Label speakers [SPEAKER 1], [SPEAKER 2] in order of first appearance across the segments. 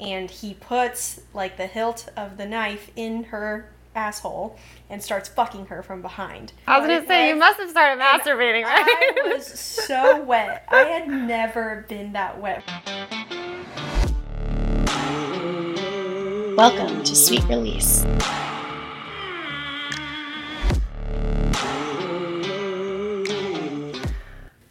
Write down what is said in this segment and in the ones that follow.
[SPEAKER 1] and he puts like the hilt of the knife in her asshole and starts fucking her from behind.
[SPEAKER 2] I was gonna say you must have started masturbating, right?
[SPEAKER 1] I was so wet. I had never been that wet.
[SPEAKER 3] Welcome to Sweet Release.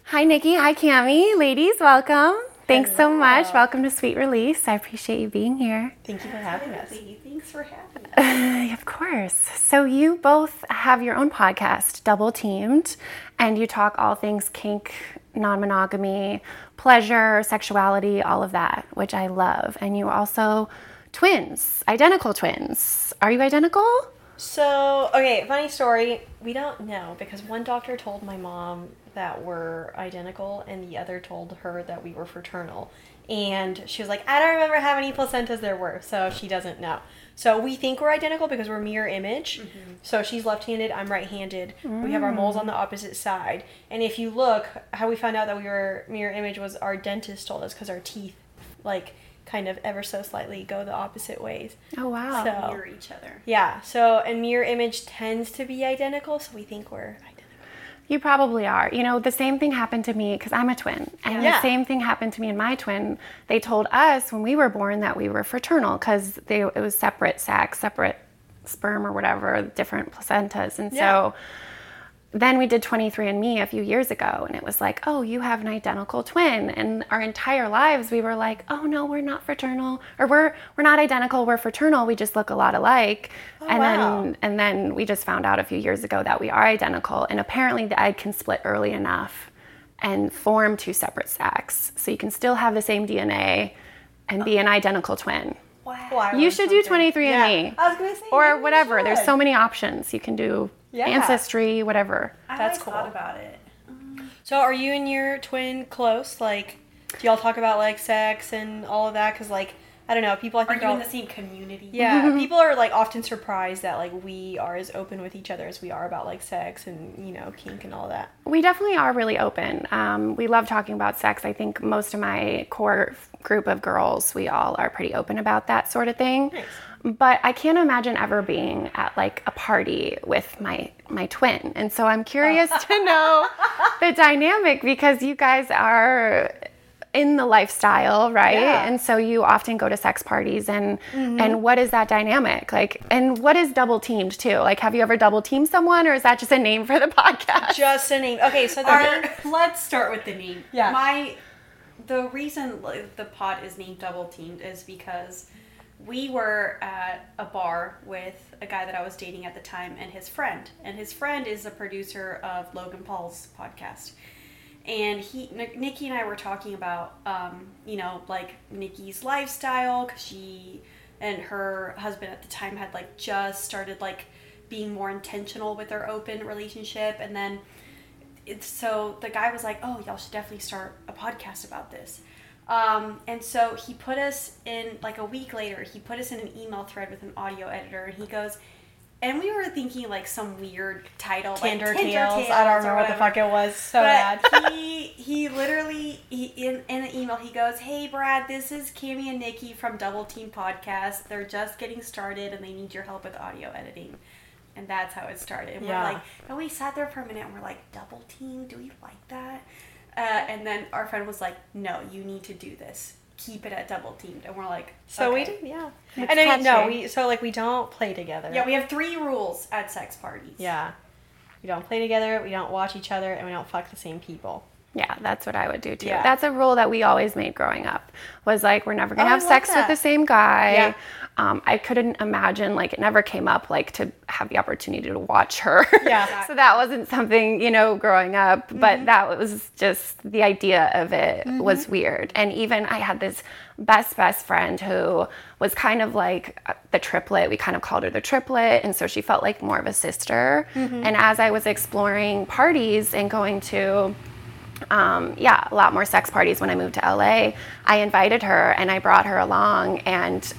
[SPEAKER 2] Hi, Niki. Hi, Cami. Ladies, welcome. Thanks so much. Welcome to Sweet Release. I appreciate you being here.
[SPEAKER 1] Thank you for having us.
[SPEAKER 3] Thanks for having us.
[SPEAKER 2] of course. So, you both have your own podcast, Double Teamed, and you talk all things kink, non monogamy, pleasure, sexuality, all of that, which I love. And you also twins, identical twins. Are you identical?
[SPEAKER 1] So, okay, funny story. We don't know because one doctor told my mom that we're identical and the other told her that we were fraternal. And she was like, I don't remember how many placentas there were, so she doesn't know. So we think we're identical because we're mirror image. Mm-hmm. So she's left handed, I'm right handed. Mm. We have our moles on the opposite side. And if you look, how we found out that we were mirror image was our dentist told us because our teeth, like, kind of ever so slightly go the opposite ways.
[SPEAKER 2] Oh wow.
[SPEAKER 3] So, mirror each other.
[SPEAKER 1] Yeah. So and mirror image tends to be identical, so we think we're identical.
[SPEAKER 2] You probably are. You know, the same thing happened to me because I'm a twin. And yeah. the same thing happened to me and my twin. They told us when we were born that we were fraternal because it was separate sex, separate sperm or whatever, different placentas. And yeah. so then we did 23andMe a few years ago, and it was like, oh, you have an identical twin. And our entire lives, we were like, oh no, we're not fraternal, or we're we're not identical, we're fraternal. We just look a lot alike. Oh, and wow. then and then we just found out a few years ago that we are identical. And apparently, the egg can split early enough and form two separate sacs, so you can still have the same DNA and be oh. an identical twin.
[SPEAKER 1] Wow.
[SPEAKER 2] You should do 23andMe.
[SPEAKER 1] Yeah. I was gonna say,
[SPEAKER 2] or whatever. There's so many options. You can do yeah. ancestry, whatever.
[SPEAKER 3] I That's cool. Thought about it.
[SPEAKER 1] So, are you and your twin close? Like, do y'all talk about like sex and all of that? Because like, I don't know, people I think
[SPEAKER 3] are you in the same community.
[SPEAKER 1] Yeah, people are like often surprised that like we are as open with each other as we are about like sex and you know kink and all that.
[SPEAKER 2] We definitely are really open. Um, we love talking about sex. I think most of my core group of girls, we all are pretty open about that sort of thing. Nice but I can't imagine ever being at like a party with my my twin. And so I'm curious to know the dynamic because you guys are in the lifestyle, right? Yeah. And so you often go to sex parties and mm-hmm. and what is that dynamic? Like and what is double teamed too? Like have you ever double teamed someone or is that just a name for the podcast?
[SPEAKER 1] Just a name. Okay, so
[SPEAKER 3] Our, let's start with the name. Yeah. My the reason the pod is named double teamed is because we were at a bar with a guy that I was dating at the time and his friend. And his friend is a producer of Logan Paul's podcast. And he, Niki and I were talking about, um, you know, like Niki's lifestyle because she and her husband at the time had like just started like being more intentional with their open relationship. And then, it's, so the guy was like, "Oh, y'all should definitely start a podcast about this." Um, and so he put us in, like a week later, he put us in an email thread with an audio editor, and he goes, and we were thinking like some weird title,
[SPEAKER 1] Kinder,
[SPEAKER 3] like
[SPEAKER 1] Kinder Tales. Tales. I don't remember what the fuck it was. So
[SPEAKER 3] but bad. he he literally he, in in an email he goes, "Hey Brad, this is Cami and Niki from Double Team Podcast. They're just getting started and they need your help with audio editing." And that's how it started. And yeah. we're like, and we sat there for a minute and we're like, "Double Team? Do we like that?" Uh, and then our friend was like, "No, you need to do this. Keep it at double teamed." And we're like,
[SPEAKER 1] "So okay. we did, yeah." It's and I mean, no, we so like we don't play together.
[SPEAKER 3] Yeah, we have three rules at sex parties.
[SPEAKER 1] Yeah, we don't play together. We don't watch each other, and we don't fuck the same people.
[SPEAKER 2] Yeah, that's what I would do too. Yeah. That's a rule that we always made growing up. Was like we're never gonna oh, have sex that. with the same guy. Yeah. Um, I couldn't imagine like it never came up like to have the opportunity to watch her. Yeah. so that wasn't something you know growing up, mm-hmm. but that was just the idea of it mm-hmm. was weird. And even I had this best best friend who was kind of like the triplet. We kind of called her the triplet, and so she felt like more of a sister. Mm-hmm. And as I was exploring parties and going to um, yeah, a lot more sex parties when I moved to LA. I invited her and I brought her along, and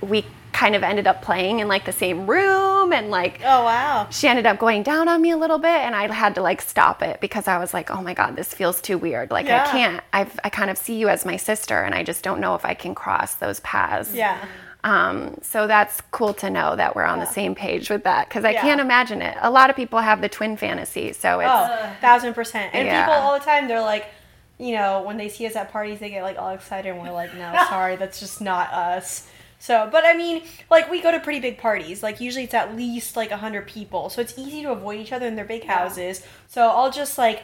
[SPEAKER 2] we kind of ended up playing in like the same room and like
[SPEAKER 1] oh wow
[SPEAKER 2] she ended up going down on me a little bit and i had to like stop it because i was like oh my god this feels too weird like yeah. i can't I've, i kind of see you as my sister and i just don't know if i can cross those paths
[SPEAKER 1] yeah
[SPEAKER 2] um, so that's cool to know that we're on yeah. the same page with that because I yeah. can't imagine it. A lot of people have the twin fantasy, so it's
[SPEAKER 1] oh, thousand percent. And yeah. people all the time, they're like, you know, when they see us at parties, they get like all excited, and we're like, no, sorry, that's just not us. So, but I mean, like we go to pretty big parties. Like usually it's at least like a hundred people, so it's easy to avoid each other in their big houses. So I'll just like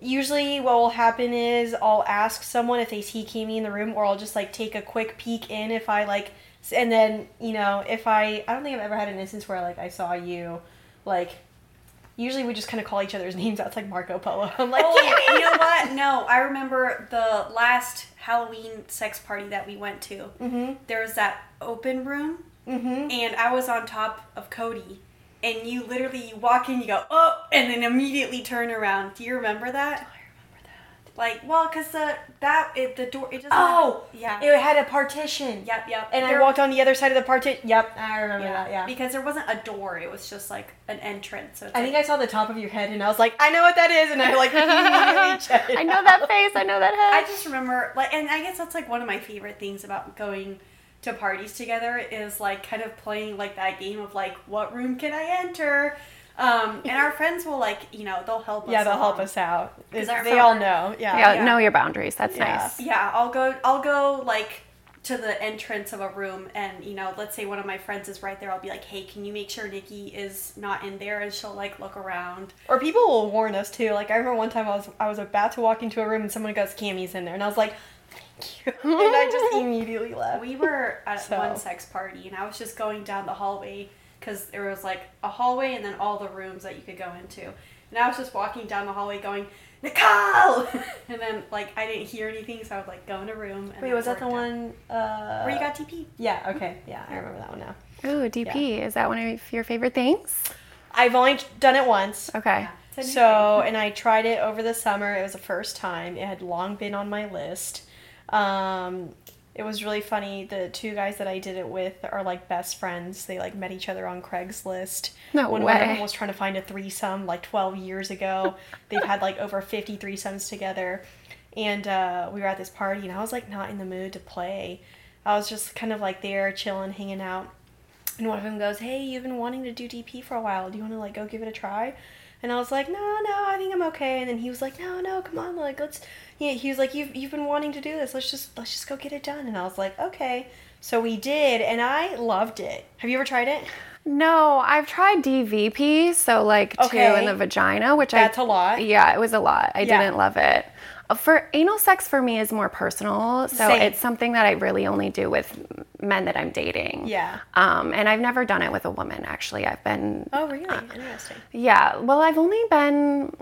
[SPEAKER 1] usually what will happen is I'll ask someone if they see Kimi in the room, or I'll just like take a quick peek in if I like and then you know if I I don't think I've ever had an instance where like I saw you like usually we just kind of call each other's names That's like Marco Polo. I'm like,
[SPEAKER 3] oh, you know what? No, I remember the last Halloween sex party that we went to. Mm-hmm. There was that open room, mm-hmm. and I was on top of Cody. And you literally you walk in, you go oh, and then immediately turn around. Do you remember that? Like, well, cause the that it, the door it just
[SPEAKER 1] oh yeah it had a partition.
[SPEAKER 3] Yep, yep.
[SPEAKER 1] And there, I walked on the other side of the partition. Yep, I remember
[SPEAKER 3] yeah,
[SPEAKER 1] that. Yeah,
[SPEAKER 3] because there wasn't a door; it was just like an entrance. So
[SPEAKER 1] I
[SPEAKER 3] like,
[SPEAKER 1] think I saw the top of your head, and I was like, I know what that is, and I like I
[SPEAKER 2] know that face. I know that head.
[SPEAKER 3] I just remember like, and I guess that's like one of my favorite things about going to parties together is like kind of playing like that game of like what room can I enter um, and our friends will like, you know, they'll help us. Out.
[SPEAKER 1] Yeah, they'll help us out. They all know. Yeah.
[SPEAKER 2] yeah. yeah. Know your boundaries. That's
[SPEAKER 1] yeah.
[SPEAKER 2] nice.
[SPEAKER 3] Yeah. I'll go, I'll go like to the entrance of a room and, you know, let's say one of my friends is right there. I'll be like, hey, can you make sure Niki is not in there? And she'll like look around.
[SPEAKER 1] Or people will warn us too. Like I remember one time I was, I was about to walk into a room and someone goes, Cami's in there. And I was like, thank you and I just immediately left.
[SPEAKER 3] We were at so. one sex party and I was just going down the hallway because there was like a hallway and then all the rooms that you could go into. And I was just walking down the hallway going, Nicole! and then like I didn't hear anything, so I would like go in a room.
[SPEAKER 1] Wait, was that the one uh,
[SPEAKER 3] where you got DP?
[SPEAKER 1] Yeah. Okay. Yeah, I remember that one now.
[SPEAKER 2] Ooh, DP yeah. is that one of your favorite things?
[SPEAKER 1] I've only done it once.
[SPEAKER 2] Okay.
[SPEAKER 1] Yeah, so and I tried it over the summer. It was the first time. It had long been on my list. Um, it was really funny. The two guys that I did it with are like best friends. They like met each other on Craigslist.
[SPEAKER 2] No
[SPEAKER 1] when
[SPEAKER 2] way.
[SPEAKER 1] one of them was trying to find a threesome like 12 years ago. They've had like over 50 threesomes together. And uh, we were at this party and I was like not in the mood to play. I was just kind of like there chilling, hanging out. And one of them goes, Hey, you've been wanting to do DP for a while. Do you want to like go give it a try? And I was like, no, no, I think I'm okay. And then he was like, no, no, come on, like let's. Yeah, he was like, you've you've been wanting to do this. Let's just let's just go get it done. And I was like, okay. So we did, and I loved it. Have you ever tried it?
[SPEAKER 2] No, I've tried DVP, so like okay. two in the vagina, which I that's
[SPEAKER 1] a lot.
[SPEAKER 2] Yeah, it was a lot. I yeah. didn't love it. For anal sex for me is more personal, so Same. it's something that I really only do with men that I'm dating.
[SPEAKER 1] Yeah.
[SPEAKER 2] Um, and I've never done it with a woman. Actually, I've been.
[SPEAKER 1] Oh, really? Uh, Interesting.
[SPEAKER 2] Yeah. Well, I've only been.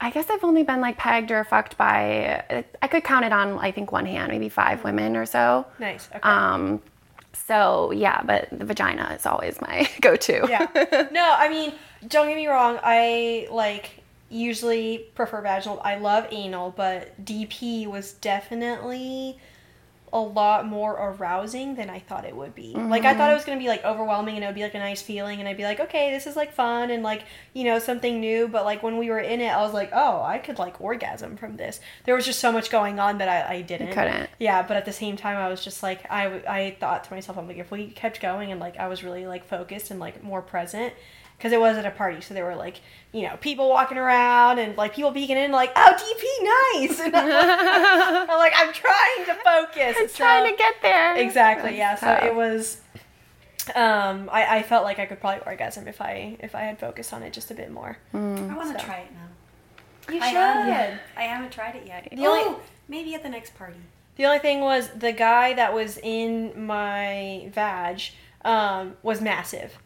[SPEAKER 2] I guess I've only been like pegged or fucked by. I could count it on I think one hand, maybe five women or so.
[SPEAKER 1] Nice. Okay.
[SPEAKER 2] Um. So yeah, but the vagina is always my go-to.
[SPEAKER 1] yeah. No, I mean, don't get me wrong. I like usually prefer vaginal. I love anal, but DP was definitely a lot more arousing than I thought it would be. Mm-hmm. Like I thought it was gonna be like overwhelming and it would be like a nice feeling and I'd be like, okay, this is like fun and like you know something new. But like when we were in it, I was like, oh, I could like orgasm from this. There was just so much going on that I, I didn't.
[SPEAKER 2] You couldn't.
[SPEAKER 1] Yeah, but at the same time, I was just like, I I thought to myself, I'm like, if we kept going and like I was really like focused and like more present, because it was at a party, so there were like you know people walking around and like people peeking in like oh DP nice, and I'm like, I'm, like, I'm trying to focus,
[SPEAKER 2] I'm so, trying to get there.
[SPEAKER 1] Exactly, yeah. So it was. Um, I, I felt like I could probably orgasm if I if I had focused on it just a bit more.
[SPEAKER 3] Mm. I want to so. try it now.
[SPEAKER 1] You
[SPEAKER 3] I
[SPEAKER 1] should.
[SPEAKER 3] Have, I haven't tried it yet. The oh, only, maybe at the next party.
[SPEAKER 1] The only thing was the guy that was in my vag um, was massive.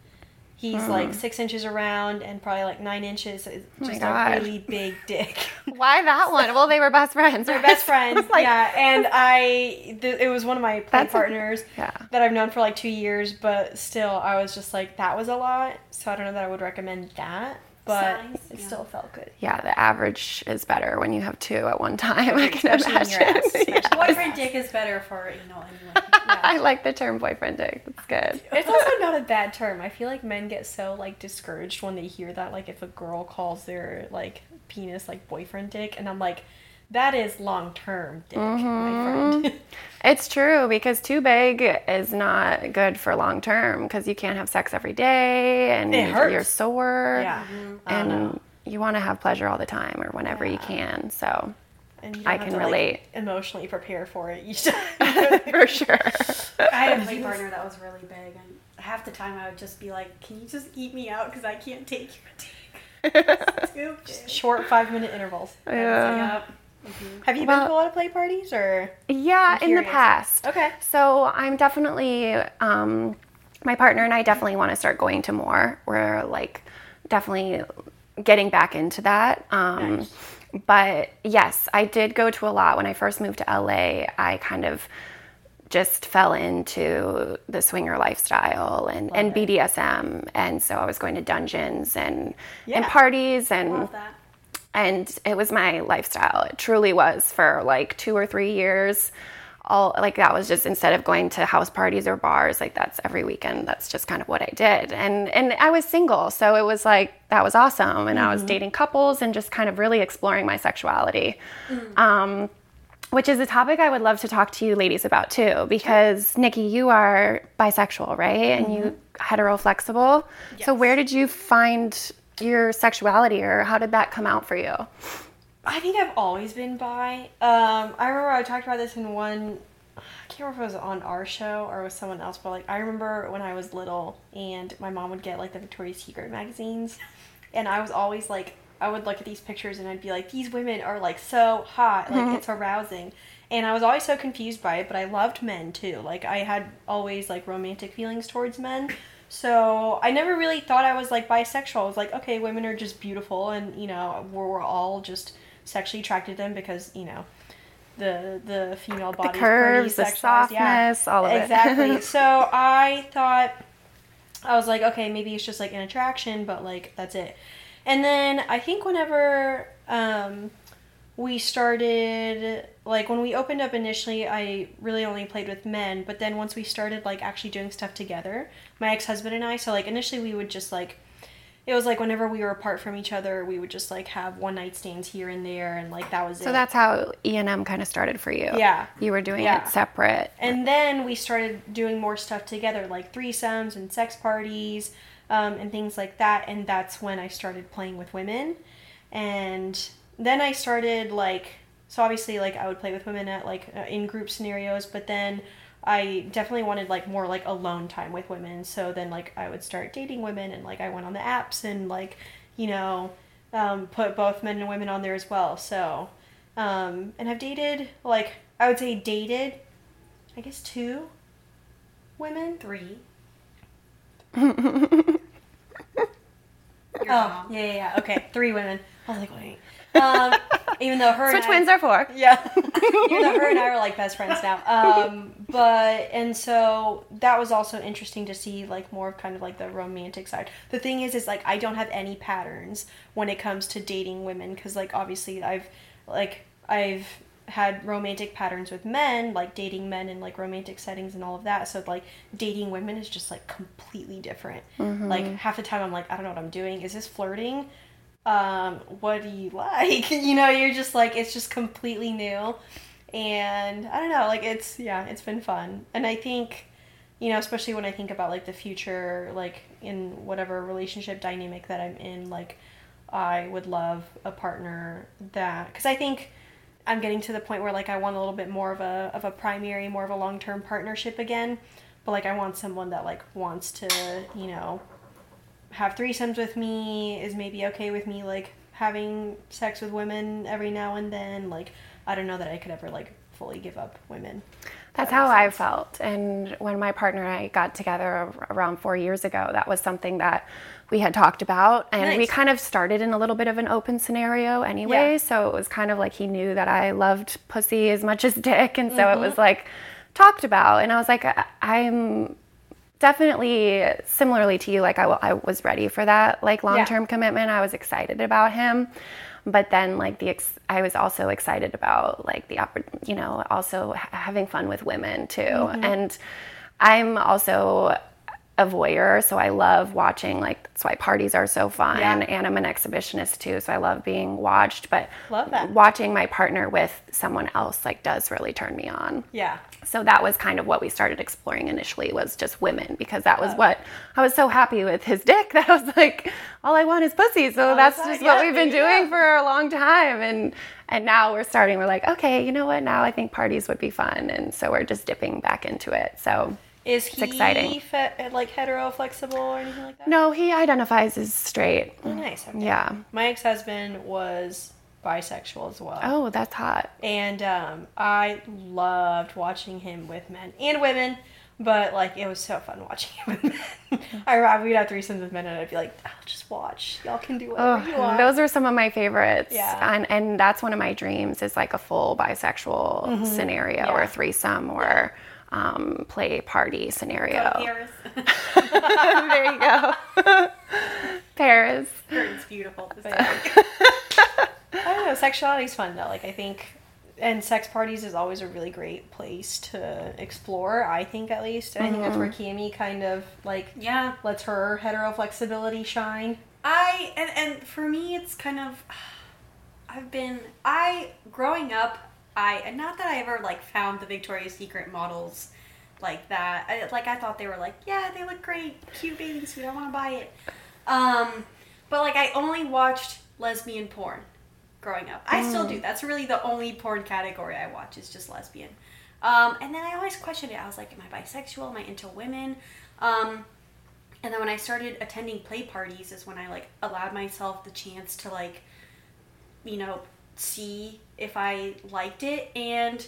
[SPEAKER 1] He's mm. like six inches around and probably like nine inches. Oh just oh a really big dick.
[SPEAKER 2] Why that one? Well, they were best friends.
[SPEAKER 1] They're best friends. like, yeah, and I th- it was one of my play partners
[SPEAKER 2] a, yeah.
[SPEAKER 1] that I've known for like two years, but still, I was just like that was a lot. So I don't know that I would recommend that. But Size, it yeah. still felt good.
[SPEAKER 2] Yeah, the average is better when you have two at one time. I can imagine.
[SPEAKER 3] yeah. Boyfriend dick is better for you know anyone.
[SPEAKER 2] Yeah. I like the term boyfriend dick. It's good.
[SPEAKER 1] It's also not a bad term. I feel like men get so like discouraged when they hear that. Like if a girl calls their like penis like boyfriend dick, and I'm like that is long term dick, mm-hmm. my friend.
[SPEAKER 2] it's true because too big is not good for long term because you can't have sex every day and you're sore. Yeah. Mm-hmm. And you want to have pleasure all the time or whenever yeah. you can. So I can to, relate. Like,
[SPEAKER 1] emotionally prepare for it each
[SPEAKER 2] for sure.
[SPEAKER 3] I had a play partner that was really big, and half the time I would just be like, "Can you just eat me out because I can't take your
[SPEAKER 1] dick." Short five minute intervals.
[SPEAKER 2] Yeah.
[SPEAKER 1] Mm-hmm. Have you well, been to a lot of play parties or?
[SPEAKER 2] Yeah, in the past.
[SPEAKER 1] Okay.
[SPEAKER 2] So I'm definitely, um, my partner and I definitely want to start going to more. We're like definitely getting back into that. Um, nice. But yes, I did go to a lot when I first moved to LA. I kind of just fell into the swinger lifestyle and, and BDSM. And so I was going to dungeons and, yeah. and parties and and it was my lifestyle. It truly was for like two or three years. All like that was just instead of going to house parties or bars, like that's every weekend. That's just kind of what I did. And and I was single, so it was like that was awesome. And mm-hmm. I was mm-hmm. dating couples and just kind of really exploring my sexuality. Mm-hmm. Um, which is a topic I would love to talk to you ladies about too, because Niki, you are bisexual, right? And mm-hmm. you hetero flexible. Yes. So where did you find your sexuality or how did that come out for you?
[SPEAKER 1] I think I've always been bi. Um, I remember I talked about this in one. I can't remember if it was on our show or with someone else, but like I remember when I was little and my mom would get like the Victoria's Secret magazines, and I was always like, I would look at these pictures and I'd be like, these women are like so hot, like mm-hmm. it's arousing, and I was always so confused by it. But I loved men too. Like I had always like romantic feelings towards men, so I never really thought I was like bisexual. I was like, okay, women are just beautiful, and you know, we're, we're all just sexually attracted to them because you know, the the female body,
[SPEAKER 2] the curves, the softness, yeah, all of
[SPEAKER 1] exactly. it. Exactly. so I thought I was like, okay, maybe it's just like an attraction, but like that's it. And then I think whenever um, we started like when we opened up initially i really only played with men but then once we started like actually doing stuff together my ex-husband and i so like initially we would just like it was like whenever we were apart from each other we would just like have one night stands here and there and like that was
[SPEAKER 2] so
[SPEAKER 1] it.
[SPEAKER 2] So that's how ENM kind of started for you
[SPEAKER 1] yeah
[SPEAKER 2] you were doing yeah. it separate
[SPEAKER 1] and then we started doing more stuff together like threesomes and sex parties um, and things like that and that's when i started playing with women and then I started like so obviously like I would play with women at like uh, in group scenarios, but then I definitely wanted like more like alone time with women. So then like I would start dating women and like I went on the apps and like you know um, put both men and women on there as well. So um, and I've dated like I would say dated I guess two women,
[SPEAKER 3] three.
[SPEAKER 1] oh yeah, yeah, yeah. Okay, three women. I was like, wait. Um, even though her
[SPEAKER 2] That's what twins I, are for.
[SPEAKER 1] Yeah. even though her and I are like best friends now. Um, but and so that was also interesting to see like more of kind of like the romantic side. The thing is, is like I don't have any patterns when it comes to dating women because like obviously I've like I've had romantic patterns with men, like dating men in like romantic settings and all of that. So like dating women is just like completely different. Mm-hmm. Like half the time I'm like, I don't know what I'm doing. Is this flirting? Um, what do you like? you know, you're just like, it's just completely new. And I don't know, like, it's, yeah, it's been fun. And I think, you know, especially when I think about like the future, like in whatever relationship dynamic that I'm in, like, I would love a partner that, because I think I'm getting to the point where like I want a little bit more of a, of a primary, more of a long term partnership again. But like, I want someone that like wants to, you know, have threesomes with me, is maybe okay with me like having sex with women every now and then. Like I don't know that I could ever like fully give up women.
[SPEAKER 2] That's that how I felt. And when my partner and I got together around four years ago, that was something that we had talked about. And nice. we kind of started in a little bit of an open scenario anyway. Yeah. So it was kind of like he knew that I loved pussy as much as dick. And so mm-hmm. it was like talked about. And I was like, I'm definitely similarly to you like I, I was ready for that like long-term yeah. commitment i was excited about him but then like the ex- i was also excited about like the you know also having fun with women too mm-hmm. and i'm also a voyeur, so I love watching. Like that's why parties are so fun, yeah. and I'm an exhibitionist too, so I love being watched. But
[SPEAKER 1] love that.
[SPEAKER 2] watching my partner with someone else like does really turn me on.
[SPEAKER 1] Yeah.
[SPEAKER 2] So that was kind of what we started exploring initially was just women because that was oh. what I was so happy with his dick that I was like, all I want is pussy. So oh, that's just yeah, what we've been doing for a long time, and and now we're starting. We're like, okay, you know what? Now I think parties would be fun, and so we're just dipping back into it. So
[SPEAKER 1] is he exciting. Fe- like hetero flexible or anything like that?
[SPEAKER 2] No, he identifies as straight.
[SPEAKER 1] Oh, nice. Okay.
[SPEAKER 2] Yeah.
[SPEAKER 1] My ex husband was bisexual as well.
[SPEAKER 2] Oh, that's hot.
[SPEAKER 1] And um, I loved watching him with men and women, but like it was so fun watching him with men. I we'd have threesomes with men, and I'd be like, I'll just watch. Y'all can do whatever oh, you want.
[SPEAKER 2] Those are some of my favorites. Yeah. And and that's one of my dreams is like a full bisexual mm-hmm. scenario yeah. or threesome or. Yeah um, play party scenario.
[SPEAKER 3] Paris.
[SPEAKER 2] there you go. Paris.
[SPEAKER 3] Paris beautiful.
[SPEAKER 1] I don't know. Sexuality is fun though. Like I think, and sex parties is always a really great place to explore. I think at least. Mm-hmm. I think that's where mm-hmm. Cami kind of like
[SPEAKER 3] yeah
[SPEAKER 1] lets her hetero flexibility shine.
[SPEAKER 3] I and and for me it's kind of I've been I growing up I and not that I ever like found the Victoria's Secret models like that. I, like I thought they were like, yeah, they look great, cute bathing suit. I don't want to buy it. Um, but like I only watched lesbian porn growing up. I mm. still do. Mm. That's really the only porn category I watch is just lesbian. Um, and then I always questioned it. I was like, am I bisexual? Am I into women? Um, and then when I started attending play parties is when I like allowed myself the chance to like, you know, see if I liked it. And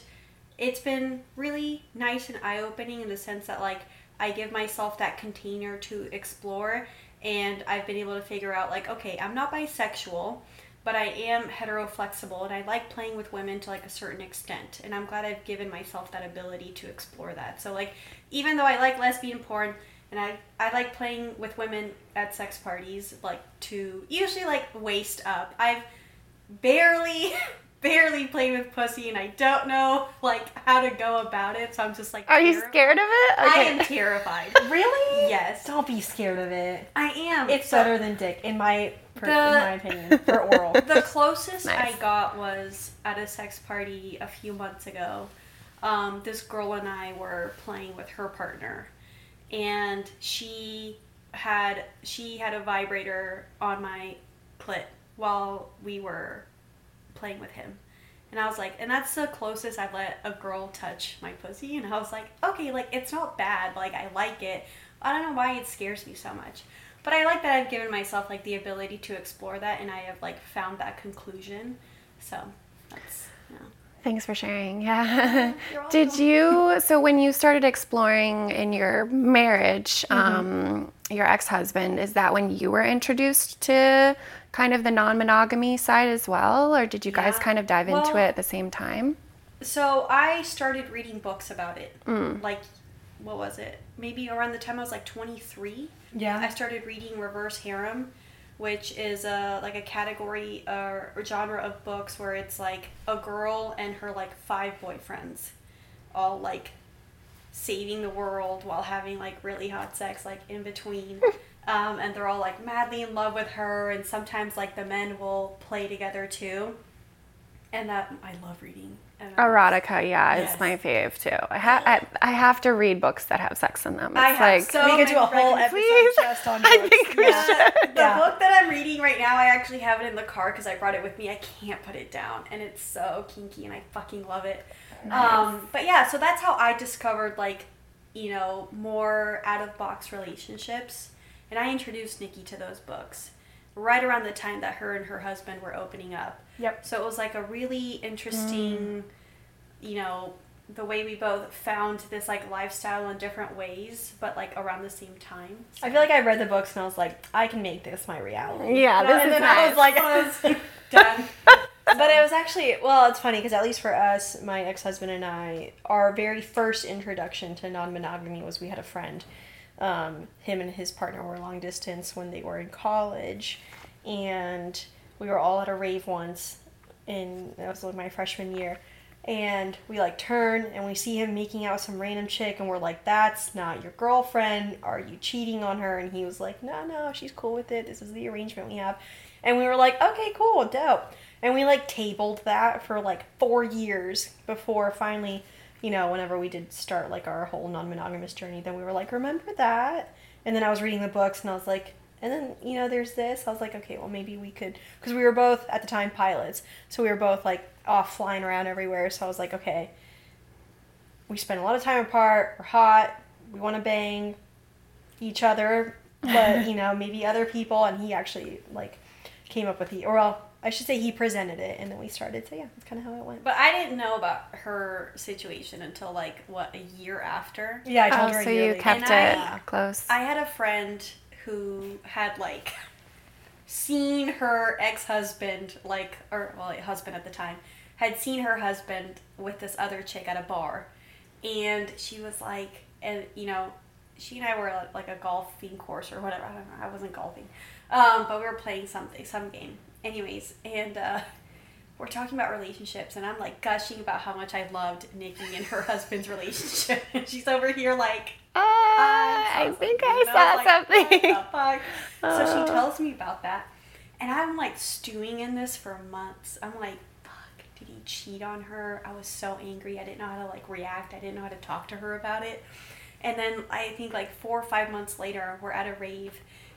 [SPEAKER 3] it's been really nice and eye opening in the sense that, like, I give myself that container to explore. And I've been able to figure out, like, okay, I'm not bisexual, but I am hetero flexible and I like playing with women to like a certain extent. And I'm glad I've given myself that ability to explore that. So, like, even though I like lesbian porn, and I, I like playing with women at sex parties like to usually like waist up i've barely barely played with pussy and I don't know like how to go about it. So I'm just like
[SPEAKER 2] Are terrified. you scared of it?
[SPEAKER 3] Okay. I am terrified.
[SPEAKER 1] really?
[SPEAKER 3] Yes.
[SPEAKER 1] Don't be scared of it.
[SPEAKER 3] I am.
[SPEAKER 1] It's so, better than dick in my per, the, in my opinion for oral.
[SPEAKER 3] The closest nice. I got was at a sex party a few months ago. Um, this girl and I were playing with her partner and she had she had a vibrator on my clit while we were playing with him. And I was like, and that's the closest I've let a girl touch my pussy. And I was like, okay, like it's not bad. Like I like it. I don't know why it scares me so much. But I like that I've given myself like the ability to explore that and I have like found that conclusion. So that's
[SPEAKER 2] Thanks for sharing. Yeah. Did you, so when you started exploring in your marriage, mm-hmm. um, your ex husband, is that when you were introduced to kind of the non monogamy side as well? Or did you guys kind of dive well, into it at the same time?
[SPEAKER 3] So I started reading books about it. Mm. Like, what was it? Maybe around the time I was like 23.
[SPEAKER 1] Yeah.
[SPEAKER 3] I started reading Reverse Harem which is a like a category uh, or genre of books where it's like a girl and her like five boyfriends, all like saving the world while having like really hot sex like in between. Um, and they're all like madly in love with her, and sometimes like the men will play together too. And that I love reading
[SPEAKER 2] Erotica, yeah, yes. it's my fave too. I, ha- I, I have to read books that have sex in them. It's
[SPEAKER 3] I have
[SPEAKER 2] like
[SPEAKER 3] so we could do a whole episode please? just on books. I think we yeah. should. The yeah. book that I'm reading right now, I actually have it in the car because I brought it with me. I can't put it down, and it's so kinky, and I fucking love it. Nice. Um, but yeah, so that's how I discovered like, you know, more out of box relationships, and I introduced Niki to those books right around the time that her and her husband were opening up.
[SPEAKER 1] Yep.
[SPEAKER 3] So it was like a really interesting, mm. you know, the way we both found this like lifestyle in different ways, but like around the same time.
[SPEAKER 1] So. I feel like I read the books and I was like, I can make this my reality.
[SPEAKER 2] Yeah, this
[SPEAKER 1] and
[SPEAKER 2] is
[SPEAKER 1] then
[SPEAKER 2] nice.
[SPEAKER 1] I was like, oh, done. but it was actually well, it's funny because at least for us, my ex husband and I, our very first introduction to non monogamy was we had a friend um, him and his partner were long distance when they were in college, and we were all at a rave once, in that was like my freshman year, and we like turn and we see him making out with some random chick, and we're like, "That's not your girlfriend. Are you cheating on her?" And he was like, "No, no, she's cool with it. This is the arrangement we have," and we were like, "Okay, cool, dope." And we like tabled that for like four years before finally you know, whenever we did start like our whole non monogamous journey, then we were like, remember that? And then I was reading the books and I was like, and then, you know, there's this. I was like, okay, well, maybe we could, because we were both at the time pilots. So we were both like off flying around everywhere. So I was like, okay, we spend a lot of time apart. We're hot. We want to bang each other, but, you know, maybe other people. And he actually like came up with the, or well, I should say he presented it, and then we started. So yeah, that's kind of how it went.
[SPEAKER 3] But I didn't know about her situation until like what a year after.
[SPEAKER 1] Yeah, I told
[SPEAKER 2] oh,
[SPEAKER 1] her.
[SPEAKER 2] So you kept and it I, close.
[SPEAKER 3] I had a friend who had like seen her ex-husband, like or well, husband at the time, had seen her husband with this other chick at a bar, and she was like, and you know, she and I were at like a golfing course or whatever. I don't know. I wasn't golfing, um, but we were playing something, some game anyways, and uh, we're talking about relationships, and I'm like gushing about how much I loved Niki and her husband's relationship, and she's over here like,
[SPEAKER 2] uh, I think I saw like, something.
[SPEAKER 3] So she uh. tells me about that, and I'm like stewing in this for months. I'm like, fuck, did he cheat on her? I was so angry. I didn't know how to like react. I didn't know how to talk to her about it. And then I think like four or five months later, we're at a rave,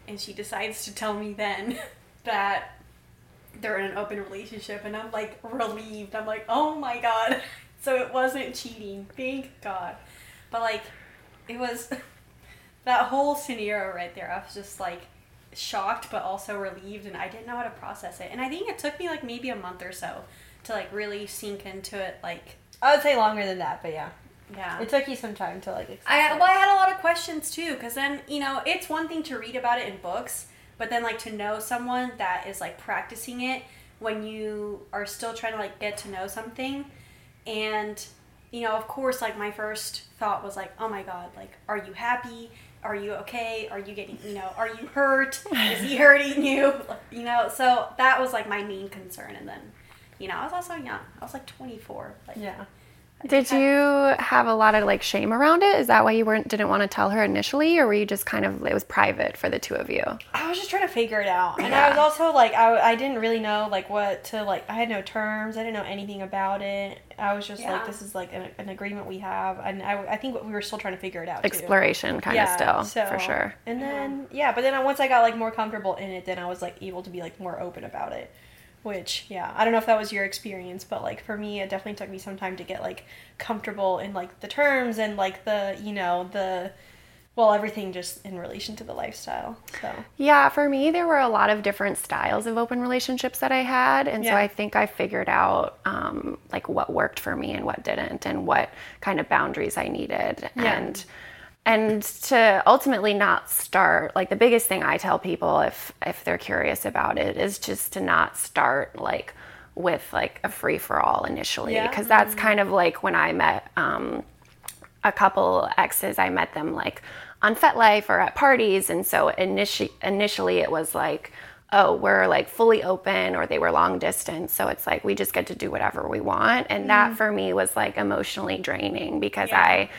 [SPEAKER 3] and she decides to tell me then that they're in an open relationship and I'm like relieved. I'm like, oh my god. So it wasn't cheating. Thank God. But like it was that whole scenario right there, I was just like shocked but also relieved and I didn't know how to process it. And I think it took me like maybe a month or so to like really sink into it like
[SPEAKER 1] I would say longer than that, but yeah.
[SPEAKER 3] Yeah.
[SPEAKER 1] It took you some time to like
[SPEAKER 3] I well I had a lot of questions too cuz then, you know, it's one thing to read about it in books but then like to know someone that is like practicing it when you are still trying to like get to know something. And you know of course like my first thought was like oh my god like are you happy? Are you okay? Are you getting you know are you hurt? Is he hurting you? You know so that was like my main concern. And then you know i was also young. I was like 24 like
[SPEAKER 1] yeah
[SPEAKER 2] did you have a lot of like shame around it? Is that why you weren't didn't want to tell her initially, or were you just kind of it was private for the two of you?
[SPEAKER 1] I was just trying to figure it out, and yeah. I was also like I, I didn't really know like what to like. I had no terms. I didn't know anything about it. I was just yeah. like this is like an, an, agreement we have, and I, I think we were still trying to figure it out.
[SPEAKER 2] Exploration, kind
[SPEAKER 1] yeah,
[SPEAKER 2] of still so, for sure.
[SPEAKER 1] And then yeah, but then once I got like more comfortable in it, then I was like able to be like more open about it which yeah i don't know if that was your experience but like for me it definitely took me some time to get like comfortable in like the terms and like the you know the well everything just in relation to the lifestyle so
[SPEAKER 2] yeah for me there were a lot of different styles of open relationships that i had and yeah. so i think i figured out um, like what worked for me and what didn't and what kind of boundaries i needed yeah. and and to ultimately not start like the biggest thing i tell people if if they're curious about it is just to not start like with like a free for all initially because yeah. that's mm-hmm. kind of like when i met um, a couple exes i met them like on FetLife or at parties and so initially initially it was like oh we're like fully open or they were long distance so it's like we just get to do whatever we want and mm. that for me was like emotionally draining because yeah. i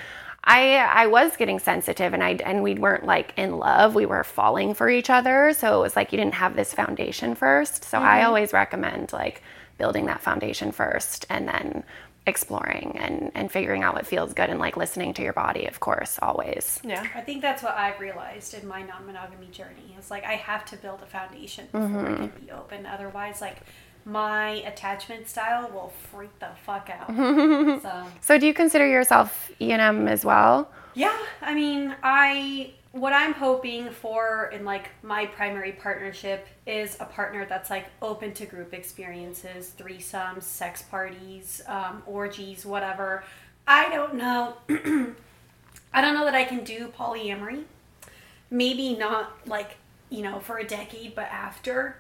[SPEAKER 2] I I was getting sensitive and I and we weren't like in love. We were falling for each other. So it was like you didn't have this foundation first. So mm-hmm. I always recommend like building that foundation first and then exploring and and figuring out what feels good and like listening to your body of course always
[SPEAKER 3] yeah i think that's what i've realized in my non-monogamy journey it's like i have to build a foundation before mm-hmm. i can be open otherwise like my attachment style will freak the fuck out.
[SPEAKER 2] so. so, do you consider yourself ENM as well?
[SPEAKER 3] Yeah, I mean, I what I'm hoping for in like my primary partnership is a partner that's like open to group experiences, threesomes, sex parties, um, orgies, whatever. I don't know. I don't know that I can do polyamory. Maybe not like you know for a decade, but after.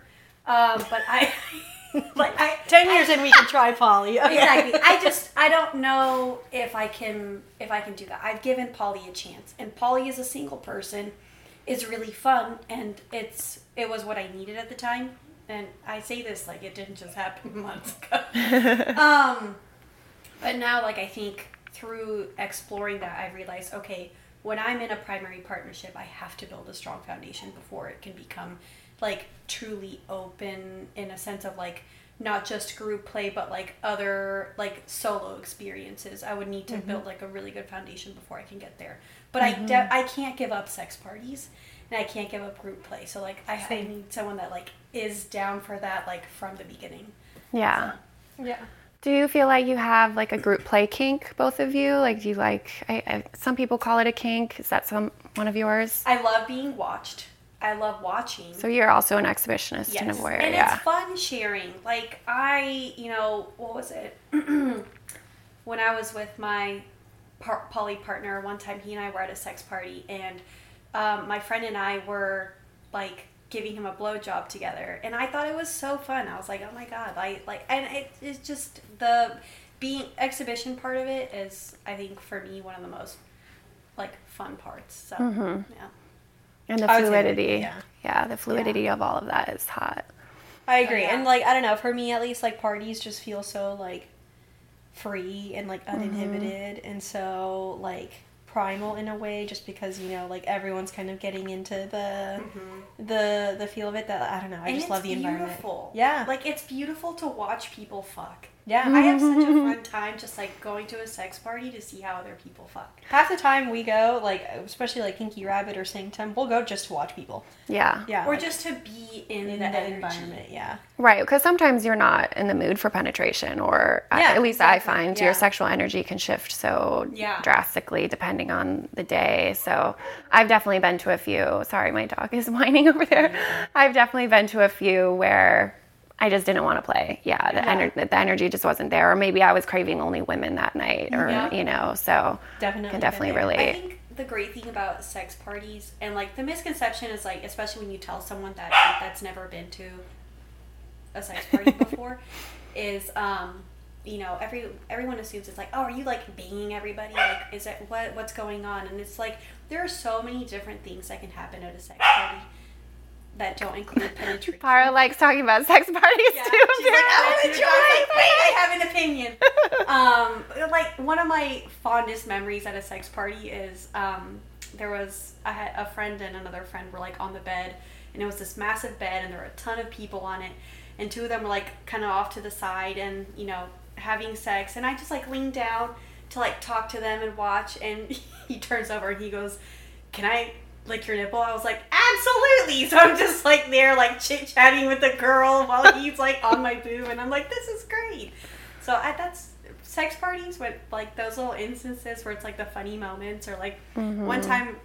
[SPEAKER 3] Um, but I.
[SPEAKER 1] like I, ten years I, in, we can try poly.
[SPEAKER 3] Okay. Exactly. I just I don't know if I can if I can do that. I've given poly a chance, and poly is a single person is really fun, and it's it was what I needed at the time. And I say this like it didn't just happen months ago. um, but now, like I think through exploring that, I've realized okay, when I'm in a primary partnership, I have to build a strong foundation before it can become like truly open in a sense of like not just group play but like other like solo experiences i would need to mm-hmm. build like a really good foundation before i can get there but mm-hmm. i de- i can't give up sex parties and i can't give up group play so like I, I need someone that like is down for that like from the beginning
[SPEAKER 2] yeah
[SPEAKER 1] so, yeah
[SPEAKER 2] do you feel like you have like a group play kink, both of you? Like, do you like? I, I, some people call it a kink. Is that some one of yours?
[SPEAKER 3] I love being watched. I love watching.
[SPEAKER 2] So you're also an exhibitionist yes. and a voyeur,
[SPEAKER 3] and
[SPEAKER 2] yeah.
[SPEAKER 3] it's fun sharing. Like I, you know, what was it? when I was with my par- poly partner, one time he and I were at a sex party, and um, my friend and I were like giving him a blowjob together, and I thought it was so fun. I was like, oh my god, I like, and it, it's just the being exhibition part of it is, I think, for me, one of the most like fun parts. So mm-hmm. yeah.
[SPEAKER 2] And the fluidity. yeah. yeah, the fluidity yeah. of all of that is hot.
[SPEAKER 1] I agree. yeah. And like I don't know, for me at least like parties just feel so like free and like mm-hmm. uninhibited mm-hmm. and so like primal in a way just because you know like everyone's kind of getting into the mm-hmm. the the feel of it that I don't know I and just love the beautiful. environment.
[SPEAKER 3] Yeah. Like it's beautiful to watch people fuck. Yeah. I have such a fun time just like going to a sex party to see how other people fuck.
[SPEAKER 1] Half the time we go, like especially like Kinky Rabbit or Sanctum, we'll go just to watch people.
[SPEAKER 2] Yeah.
[SPEAKER 3] Yeah. Or like, just to be in, in the, environment.
[SPEAKER 1] Yeah.
[SPEAKER 2] Right, because sometimes you're not in the mood for penetration, or yeah, at least exactly. I find yeah. your sexual energy can shift so yeah. drastically depending on the day. So I've definitely been to a few. Sorry, my dog is whining over there. I've definitely been to a few where I just didn't want to play. Yeah, the, yeah. Ener- the energy just wasn't there, or maybe I was craving only women that night, or yeah. you know. So definitely can definitely relate. I
[SPEAKER 3] think the great thing about sex parties and like the misconception is like, especially when you tell someone that that's never been to a sex party before, is um, you know every everyone assumes it's like, oh, are you like banging everybody? Like, is it what what's going on? And it's like there are so many different things that can happen at a sex party that don't include penetration.
[SPEAKER 2] Para likes talking about sex parties yeah, too. She's like,
[SPEAKER 3] I want to join. Wait, I have an opinion. um, like one of my fondest memories at a sex party is um, there was I had a friend and another friend were like on the bed, and it was this massive bed, and there were a ton of people on it, and two of them were like kind of off to the side, and you know having sex, and I just like leaned down to like talk to them and watch, and he turns over and he goes, "Can I?" Lick your nipple? I was like, absolutely. So I'm just like there, like chit chatting with the girl while he's like on my boob, and I'm like, this is great. So I, that's sex parties with like those little instances where it's like the funny moments, or like mm-hmm. one time,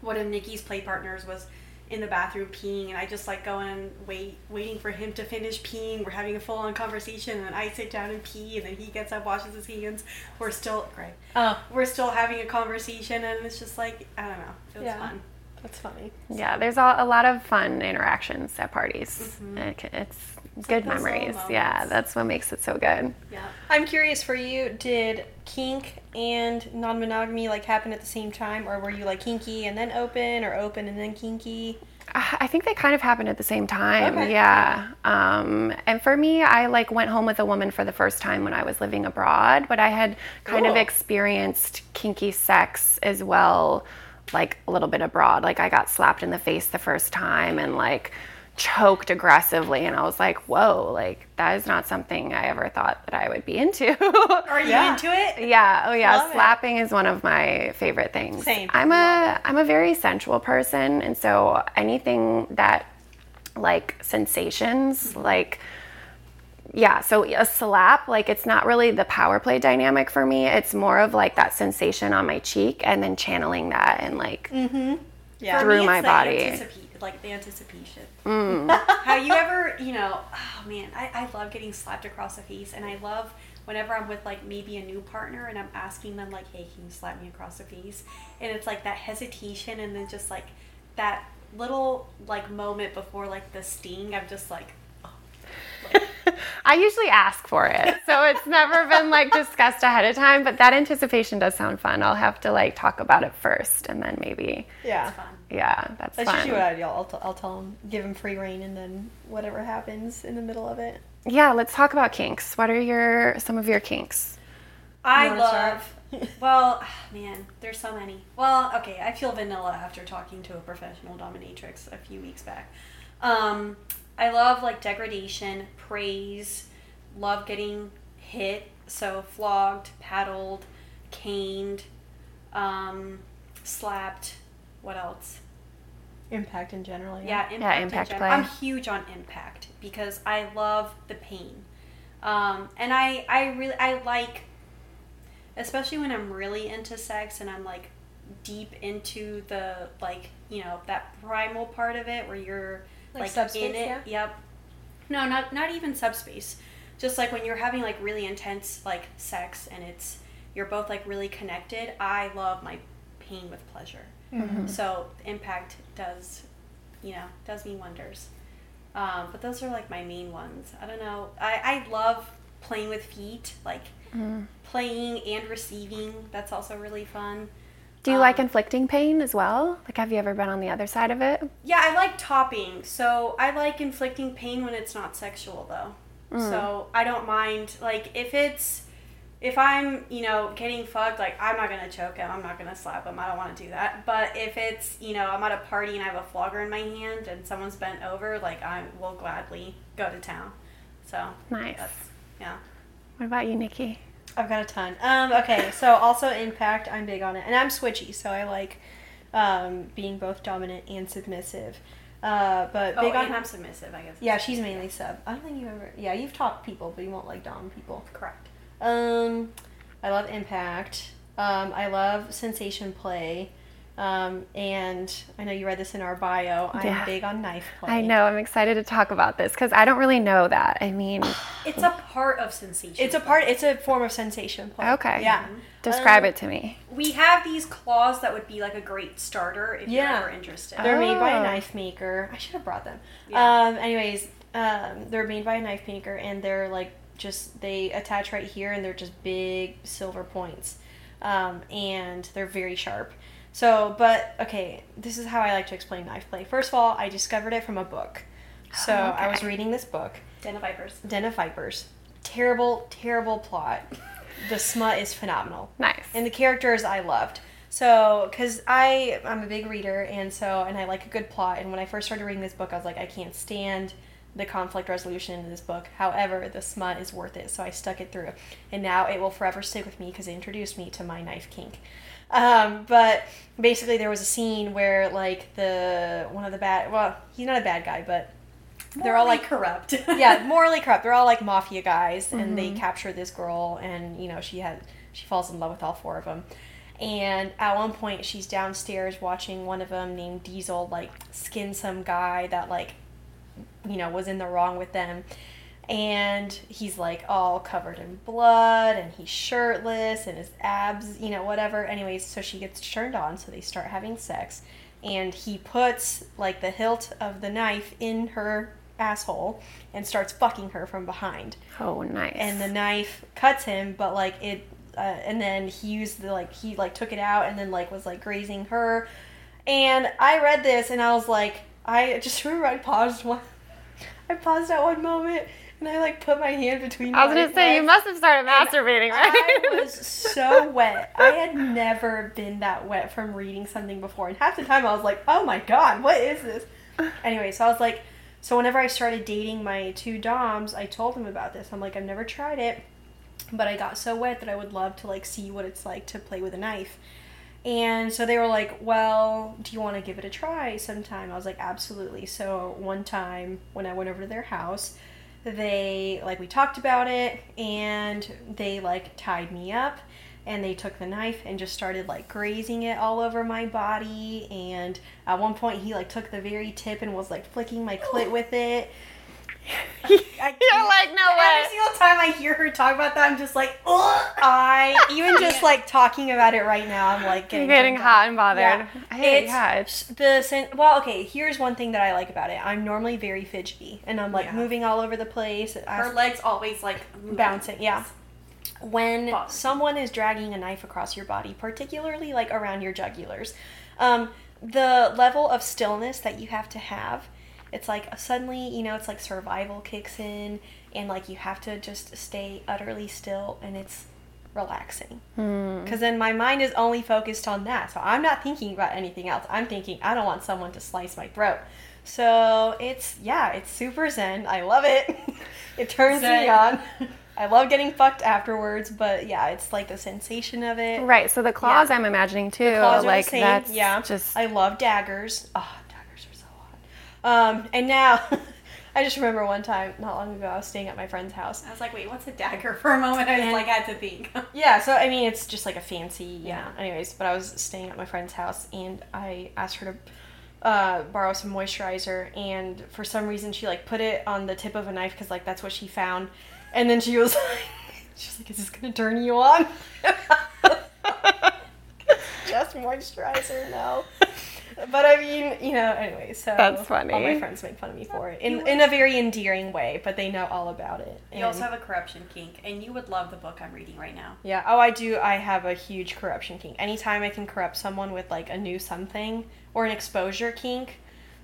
[SPEAKER 3] one of Niki's play partners was in the bathroom peeing and I just like go and wait waiting for him to finish peeing. We're having a full on conversation and I sit down and pee and then he gets up, washes his hands. We're still great. Oh. We're still having a conversation and it's just like I don't know. It was yeah. fun.
[SPEAKER 1] That's funny.
[SPEAKER 2] Yeah, there's a, a lot of fun interactions at parties. Mm-hmm. It, it's it's good like memories. Yeah, that's what makes it so good.
[SPEAKER 3] Yeah.
[SPEAKER 1] I'm curious for you, did kink and non monogamy like happen at the same time or were you like kinky and then open or open and then kinky?
[SPEAKER 2] I think they kind of happened at the same time. Okay. Yeah. Um, and for me, I like went home with a woman for the first time when I was living abroad, but I had kind cool. of experienced kinky sex as well, like a little bit abroad. Like I got slapped in the face the first time and like choked aggressively and I was like, whoa, like that is not something I ever thought that I would be into.
[SPEAKER 3] Are you yeah. into it?
[SPEAKER 2] Yeah. Oh yeah. Love Slapping it. is one of my favorite things.
[SPEAKER 1] Same.
[SPEAKER 2] I'm a I'm a very sensual person and so anything that like sensations, mm-hmm. like yeah, so a slap, like it's not really the power play dynamic for me. It's more of like that sensation on my cheek and then channeling that and like
[SPEAKER 1] mm-hmm.
[SPEAKER 2] yeah. through my body
[SPEAKER 3] like the anticipation. Mm. How you ever, you know, oh man, I, I love getting slapped across the face, and I love whenever I'm with like maybe a new partner and I'm asking them like, hey, can you slap me across the face? And it's like that hesitation, and then just like that little like moment before like the sting. I'm just like, oh, like,
[SPEAKER 2] I usually ask for it. So it's never been like discussed ahead of time, but that anticipation does sound fun. I'll have to like talk about it first and then maybe.
[SPEAKER 1] Yeah.
[SPEAKER 2] Yeah, that's,
[SPEAKER 1] that's
[SPEAKER 2] fun.
[SPEAKER 1] usually what I do. I'll, t- I'll tell them, give them free reign, and then whatever happens in the middle of it.
[SPEAKER 2] Yeah, let's talk about kinks. What are your some of your kinks?
[SPEAKER 3] I love. well, man, there's so many. Well, okay, I feel vanilla after talking to a professional dominatrix a few weeks back. Um, I love like degradation, praise, love getting hit, so flogged, paddled, caned, um, slapped. What else?
[SPEAKER 1] Impact in general.
[SPEAKER 3] Yeah,
[SPEAKER 1] yeah
[SPEAKER 3] impact.
[SPEAKER 2] Yeah, impact
[SPEAKER 3] in
[SPEAKER 2] play.
[SPEAKER 3] I'm huge on impact because I love the pain, um, and I I really I like, especially when I'm really into sex and I'm like deep into the like you know that primal part of it where you're
[SPEAKER 1] like,
[SPEAKER 3] like
[SPEAKER 1] subspace,
[SPEAKER 3] in it.
[SPEAKER 1] yeah?
[SPEAKER 3] Yep. No, not not even subspace. Just like when you're having like really intense like sex and it's you're both like really connected. I love my pain with pleasure.
[SPEAKER 2] Mm-hmm.
[SPEAKER 3] So impact does, you know, does me wonders. Um, but those are like my main ones. I don't know. I, I love playing with feet, like
[SPEAKER 2] Mm-hmm.
[SPEAKER 3] playing and receiving. That's also really fun.
[SPEAKER 2] Do you
[SPEAKER 3] Um,
[SPEAKER 2] like inflicting pain as well? Like, have you ever been on the other side of it?
[SPEAKER 3] Yeah, I like topping. So I like inflicting pain when it's not sexual though. So I don't mind like if it's if I'm, you know, getting fucked, like I'm not gonna choke him, I'm not gonna slap him, I don't wanna do that. But if it's, you know, I'm at a party and I have a flogger in my hand and someone's bent over, like I will gladly go to town. So
[SPEAKER 2] Nice.
[SPEAKER 3] that's yeah.
[SPEAKER 2] What about you, Niki?
[SPEAKER 1] I've got a ton. Um, okay, so also impact, I'm big on it, and I'm switchy, so I like um, being both dominant and submissive. Uh, but
[SPEAKER 3] Oh,
[SPEAKER 1] big on
[SPEAKER 3] I'm submissive, I guess.
[SPEAKER 1] yeah, she's mainly sub. I don't think you ever. Yeah, you've talked people, but you won't like dom people.
[SPEAKER 3] Correct.
[SPEAKER 1] Um, I love impact. Um, I love sensation play. Um, and I know you read this in our bio. I'm
[SPEAKER 2] Yeah.
[SPEAKER 1] big on knife play.
[SPEAKER 2] I know. I'm excited to talk about this because I don't really know that. I mean,
[SPEAKER 3] It's a part of sensation.
[SPEAKER 1] It's a part. It's a form of sensation play.
[SPEAKER 2] Okay.
[SPEAKER 1] Yeah.
[SPEAKER 2] describe
[SPEAKER 1] Um,
[SPEAKER 2] it to me.
[SPEAKER 3] we have these claws that would be like a great starter if
[SPEAKER 1] Yeah.
[SPEAKER 3] you're ever interested.
[SPEAKER 1] They're made by
[SPEAKER 2] Oh.
[SPEAKER 1] a knife maker. I should have brought them.
[SPEAKER 3] Yeah.
[SPEAKER 1] Um, anyways, um, they're made by a knife maker, and they're like just they attach right here, and they're just big silver points, um, and they're very sharp. So, but okay, this is how I like to explain knife play. First of all, I discovered it from a book. So
[SPEAKER 2] Oh,
[SPEAKER 1] I was reading this book,
[SPEAKER 3] Den of Vipers.
[SPEAKER 1] Den of Vipers. Terrible, terrible plot. The smut is phenomenal
[SPEAKER 2] Nice.
[SPEAKER 1] and the characters I loved. So, because I I'm a big reader, and so and I like a good plot. And when I first started reading this book, I was like, I can't stand the conflict resolution in this book. However, the smut is worth it, so I stuck it through, and now it will forever stick with me because it introduced me to my knife kink. Um, but basically, there was a scene where like the one of the bad well, he's not a bad guy, but they're all like
[SPEAKER 3] corrupt.
[SPEAKER 1] yeah, morally corrupt. They're all like mafia guys, and they capture this girl, and you know she had she falls in love with all four of them. And at one point, she's downstairs watching one of them named Diesel like skin some guy that like you know was in the wrong with them. And he's like all covered in blood, and he's shirtless, and his abs, you know, whatever. Anyways, so she gets turned on, so they start having sex, and he puts like the hilt of the knife in her asshole and starts fucking her from behind
[SPEAKER 2] oh, nice.
[SPEAKER 1] and the knife cuts him but like it uh, and then he used the like he like took it out and then like was like grazing her and i read this and i was like i just remember i paused one i paused at one moment and i like put my hand between
[SPEAKER 2] I was gonna say you must have started masturbating, right?
[SPEAKER 1] I was so wet. I had never been that wet from reading something before. And half the time I was like, oh my god, what is this? Anyway, so I was like, so whenever I started dating my two Doms, I told them about this. I'm like, I've never tried it, but I got so wet that I would love to like see what it's like to play with a knife. And so they were like, well, do you want to give it a try sometime? I was like, absolutely. So one time when I went over to their house, they like we talked about it and they like tied me up and they took the knife and just started like grazing it all over my body and at one point he like took the very tip and was like flicking my clit oh. with it
[SPEAKER 3] You're like, no way. Every single time I hear her talk about that, I'm just like, Ugh.
[SPEAKER 1] I even just like talking about it right now, I'm like
[SPEAKER 2] getting, getting hot and bothered. Yeah.
[SPEAKER 1] Hey, it's, yeah, it's the well, okay. Here's one thing that I like about it. I'm normally very fidgety, and I'm like yeah. moving all over the place.
[SPEAKER 3] Her legs always like
[SPEAKER 1] bouncing. Yeah. When someone is dragging a knife across your body, particularly like around your jugulars, um, the level of stillness that you have to have it's like suddenly you know it's like survival kicks in and like you have to just stay utterly still and it's relaxing because hmm. then my mind is only focused on that so i'm not thinking about anything else i'm thinking i don't want someone to slice my throat so it's yeah it's super zen i love it it turns zen. me on I love getting fucked afterwards, but yeah, it's like the sensation of it.
[SPEAKER 2] Right. So the claws, yeah. I'm imagining too. The claws like that's
[SPEAKER 1] yeah. Just I love daggers. Oh, um, and now, I just remember one time not long ago I was staying at my friend's house.
[SPEAKER 3] I was like, wait, what's a dagger? For a moment, I was like, I had to think.
[SPEAKER 1] yeah, so I mean, it's just like a fancy, yeah. Anyways, but I was staying at my friend's house and I asked her to uh, borrow some moisturizer, and for some reason she like put it on the tip of a knife because like that's what she found, and then she was like, she's like, is this gonna turn you on? just moisturizer, no but I mean, you know, anyway, so
[SPEAKER 2] that's funny.
[SPEAKER 1] All my friends make fun of me for it in, in a very endearing way, but they know all about it.
[SPEAKER 3] And you also have a corruption kink, and you would love the book I'm reading right now.
[SPEAKER 1] Yeah. Oh, I do. I have a huge corruption kink. Anytime I can corrupt someone with like a new something or an exposure kink,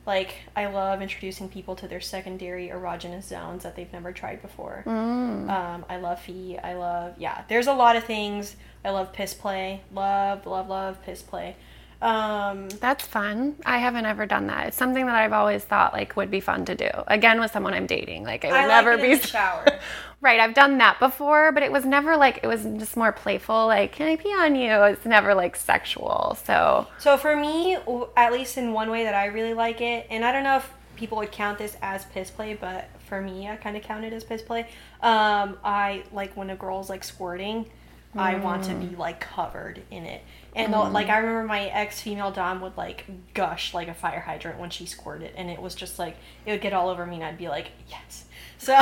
[SPEAKER 1] like I love introducing people to their secondary erogenous zones that they've never tried before. Mm. Um, I love fee. I love yeah. There's a lot of things. I love piss play. Love love love piss play. Um,
[SPEAKER 2] That's fun. I haven't ever done that. It's something that I've always thought like would be fun to do. Again, with someone I'm dating, like it would I never
[SPEAKER 3] like be shower.
[SPEAKER 2] right. I've done that before, but it was never like it was just more playful. Like, can I pee on you? It's never like sexual. So.
[SPEAKER 1] So for me, at least in one way that I really like it, and I don't know if people would count this as piss play, but for me, I kind of count it as piss play. Um, I like when a girl's like squirting. Mm. I want to be mm. like covered in it. And mm. like I remember my ex female dom would like gush like a fire hydrant when she squirted, and it was just like it would get all over me, and I'd be like, yes. So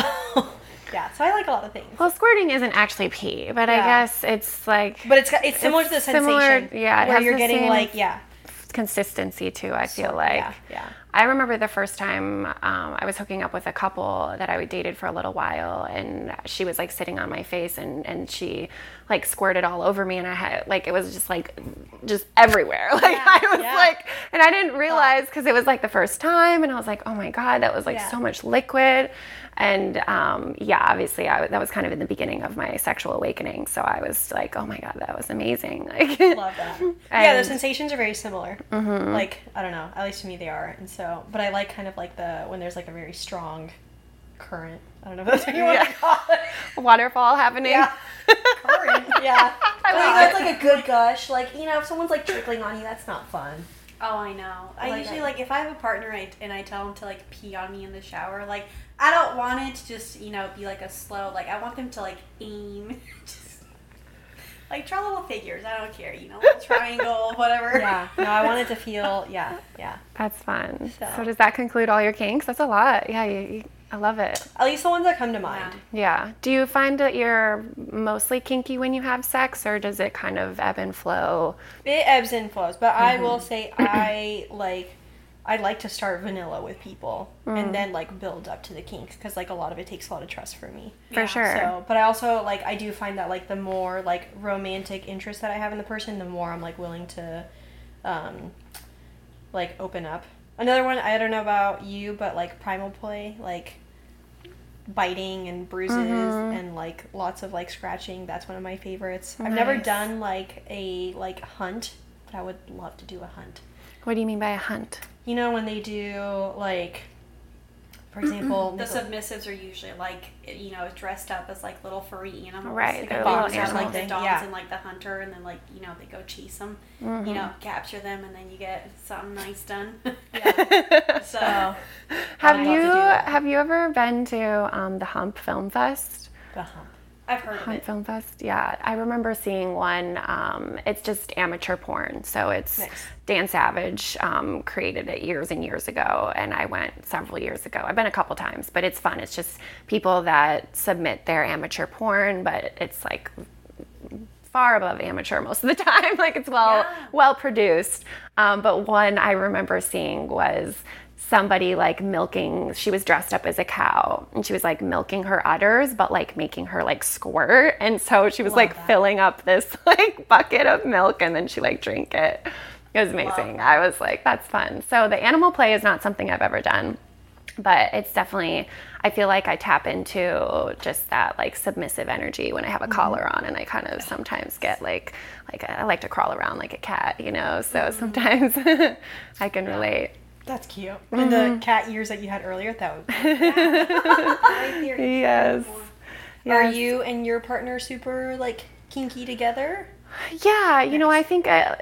[SPEAKER 1] yeah, so I like a lot of things.
[SPEAKER 2] Well, squirting isn't actually pee, but yeah. I guess it's like.
[SPEAKER 1] But it's it's similar it's to the similar, sensation.
[SPEAKER 2] Yeah,
[SPEAKER 1] where you're getting like yeah
[SPEAKER 2] consistency too. I feel so, like.
[SPEAKER 1] Yeah. Yeah.
[SPEAKER 2] I remember the first time um, I was hooking up with a couple that I dated for a little while, and she was like sitting on my face, and and she like squirted all over me, and I had like it was just like just everywhere. Like yeah, I was yeah. like, and I didn't realize because it was like the first time, and I was like, oh my god, that was like so much liquid, and um, yeah, obviously I, that was kind of in the beginning of my sexual awakening, so I was like, oh my god, that was amazing.
[SPEAKER 1] Like, love that. yeah, the sensations are very similar. Mm-hmm. Like I don't know, at least to me they are, and so, but I like kind of like the when there's like a very strong current. I don't know if that's what you want to call it.
[SPEAKER 2] Waterfall happening.
[SPEAKER 1] Yeah. current. Yeah. I mean, that's like a good gush. Like you know, if someone's like trickling on you, that's not fun.
[SPEAKER 3] Oh, I know. I, I like usually it. like if I have a partner and I tell them to like pee on me in the shower, like I don't want it to just you know be like a slow. Like I want them to like aim. just like draw little figures. I don't care. You know, triangle, whatever.
[SPEAKER 1] Yeah. No, I wanted to feel. Yeah. Yeah.
[SPEAKER 2] That's fun. So, so does that conclude all your kinks? That's a lot. Yeah. You, you I love it.
[SPEAKER 1] At least the ones that come to mind.
[SPEAKER 2] Yeah. yeah. Do you find that you're mostly kinky when you have sex, or does it kind of ebb and flow?
[SPEAKER 1] It ebbs and flows, but mm-hmm. I will say I like. I like to start vanilla with people mm. and then like build up to the kinks because like a lot of it takes a lot of trust for me.
[SPEAKER 2] For yeah. sure.
[SPEAKER 1] So, but I also like I do find that like the more like romantic interest that I have in the person, the more I'm like willing to, um, like open up. Another one I don't know about you, but like primal play, like biting and bruises mm-hmm. and like lots of like scratching. That's one of my favorites. Nice. I've never done like a like hunt, but I would love to do a hunt.
[SPEAKER 2] What do you mean by a hunt?
[SPEAKER 1] You know when they do like for example,
[SPEAKER 3] the submissives are usually like you know dressed up as like little furry animals,
[SPEAKER 2] right?
[SPEAKER 3] Like boxers, like the dogs yeah. and like the hunter, and then like you know they go chase them, mm-hmm. you know, capture them, and then you get something nice done. yeah. So,
[SPEAKER 2] have you have you ever been to um, the Hump Film Fest?
[SPEAKER 1] The Hump.
[SPEAKER 3] I've heard
[SPEAKER 2] Hump Film Fest. Yeah, I remember seeing one. Um, it's just amateur porn, so it's nice. Dan Savage um, created it years and years ago, and I went several years ago. I've been a couple times, but it's fun. It's just people that submit their amateur porn, but it's like far above amateur most of the time. like it's well yeah. well produced. Um, but one I remember seeing was somebody like milking she was dressed up as a cow and she was like milking her udders but like making her like squirt and so she was Love like that. filling up this like bucket of milk and then she like drink it. It was amazing. I was like that's fun. So the animal play is not something i've ever done but it's definitely i feel like i tap into just that like submissive energy when i have a mm-hmm. collar on and i kind of sometimes get like like i like to crawl around like a cat you know? So mm-hmm. sometimes i can relate
[SPEAKER 1] that's cute. Mm-hmm. And the cat ears that you had earlier, that would.
[SPEAKER 2] yes.
[SPEAKER 1] yes. Are you and your partner super like kinky together?
[SPEAKER 2] Yeah, you know, I think uh,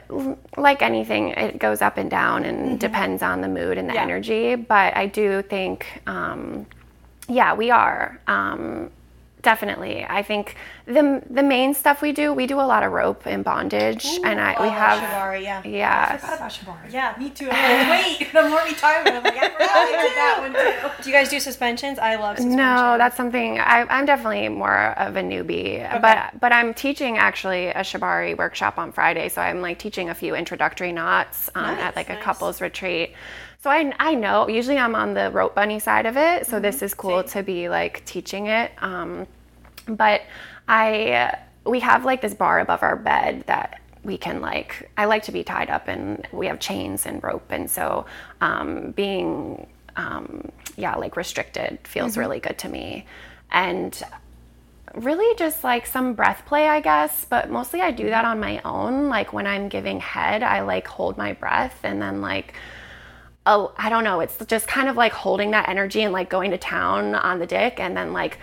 [SPEAKER 2] like anything, it goes up and down and mm-hmm. depends on the mood and the yeah. energy. But I do think, um, yeah, we are. Um, definitely. I think the the main stuff we do, we do a lot of rope and bondage, Ooh, and I we have
[SPEAKER 1] shibari, yeah.
[SPEAKER 2] Yeah.
[SPEAKER 1] I forgot about shibari. Yeah, me too. I'm like, wait, the more we talk about it, I'm like, I forgot that one too. Do you guys do suspensions? I love suspensions.
[SPEAKER 2] No, that's something I, am definitely more of a newbie, okay. but but I'm teaching actually a shibari workshop on Friday, so I'm like teaching a few introductory knots um, nice, at like nice. a couples retreat. So I, I know usually I'm on the rope bunny side of it. So mm-hmm. this is cool Same. to be like teaching it. Um, but I we have like this bar above our bed that we can like I like to be tied up and we have chains and rope and so um, being um, yeah like restricted feels mm-hmm. really good to me and really just like some breath play I guess but mostly I do that on my own like when I'm giving head I like hold my breath and then like oh I don't know it's just kind of like holding that energy and like going to town on the dick and then like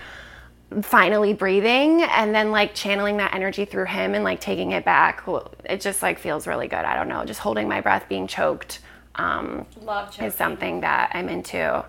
[SPEAKER 2] finally breathing and then like channeling that energy through him and like taking it back it just like feels really good i don't know just holding my breath being choked um,
[SPEAKER 3] Love
[SPEAKER 2] is something that i'm into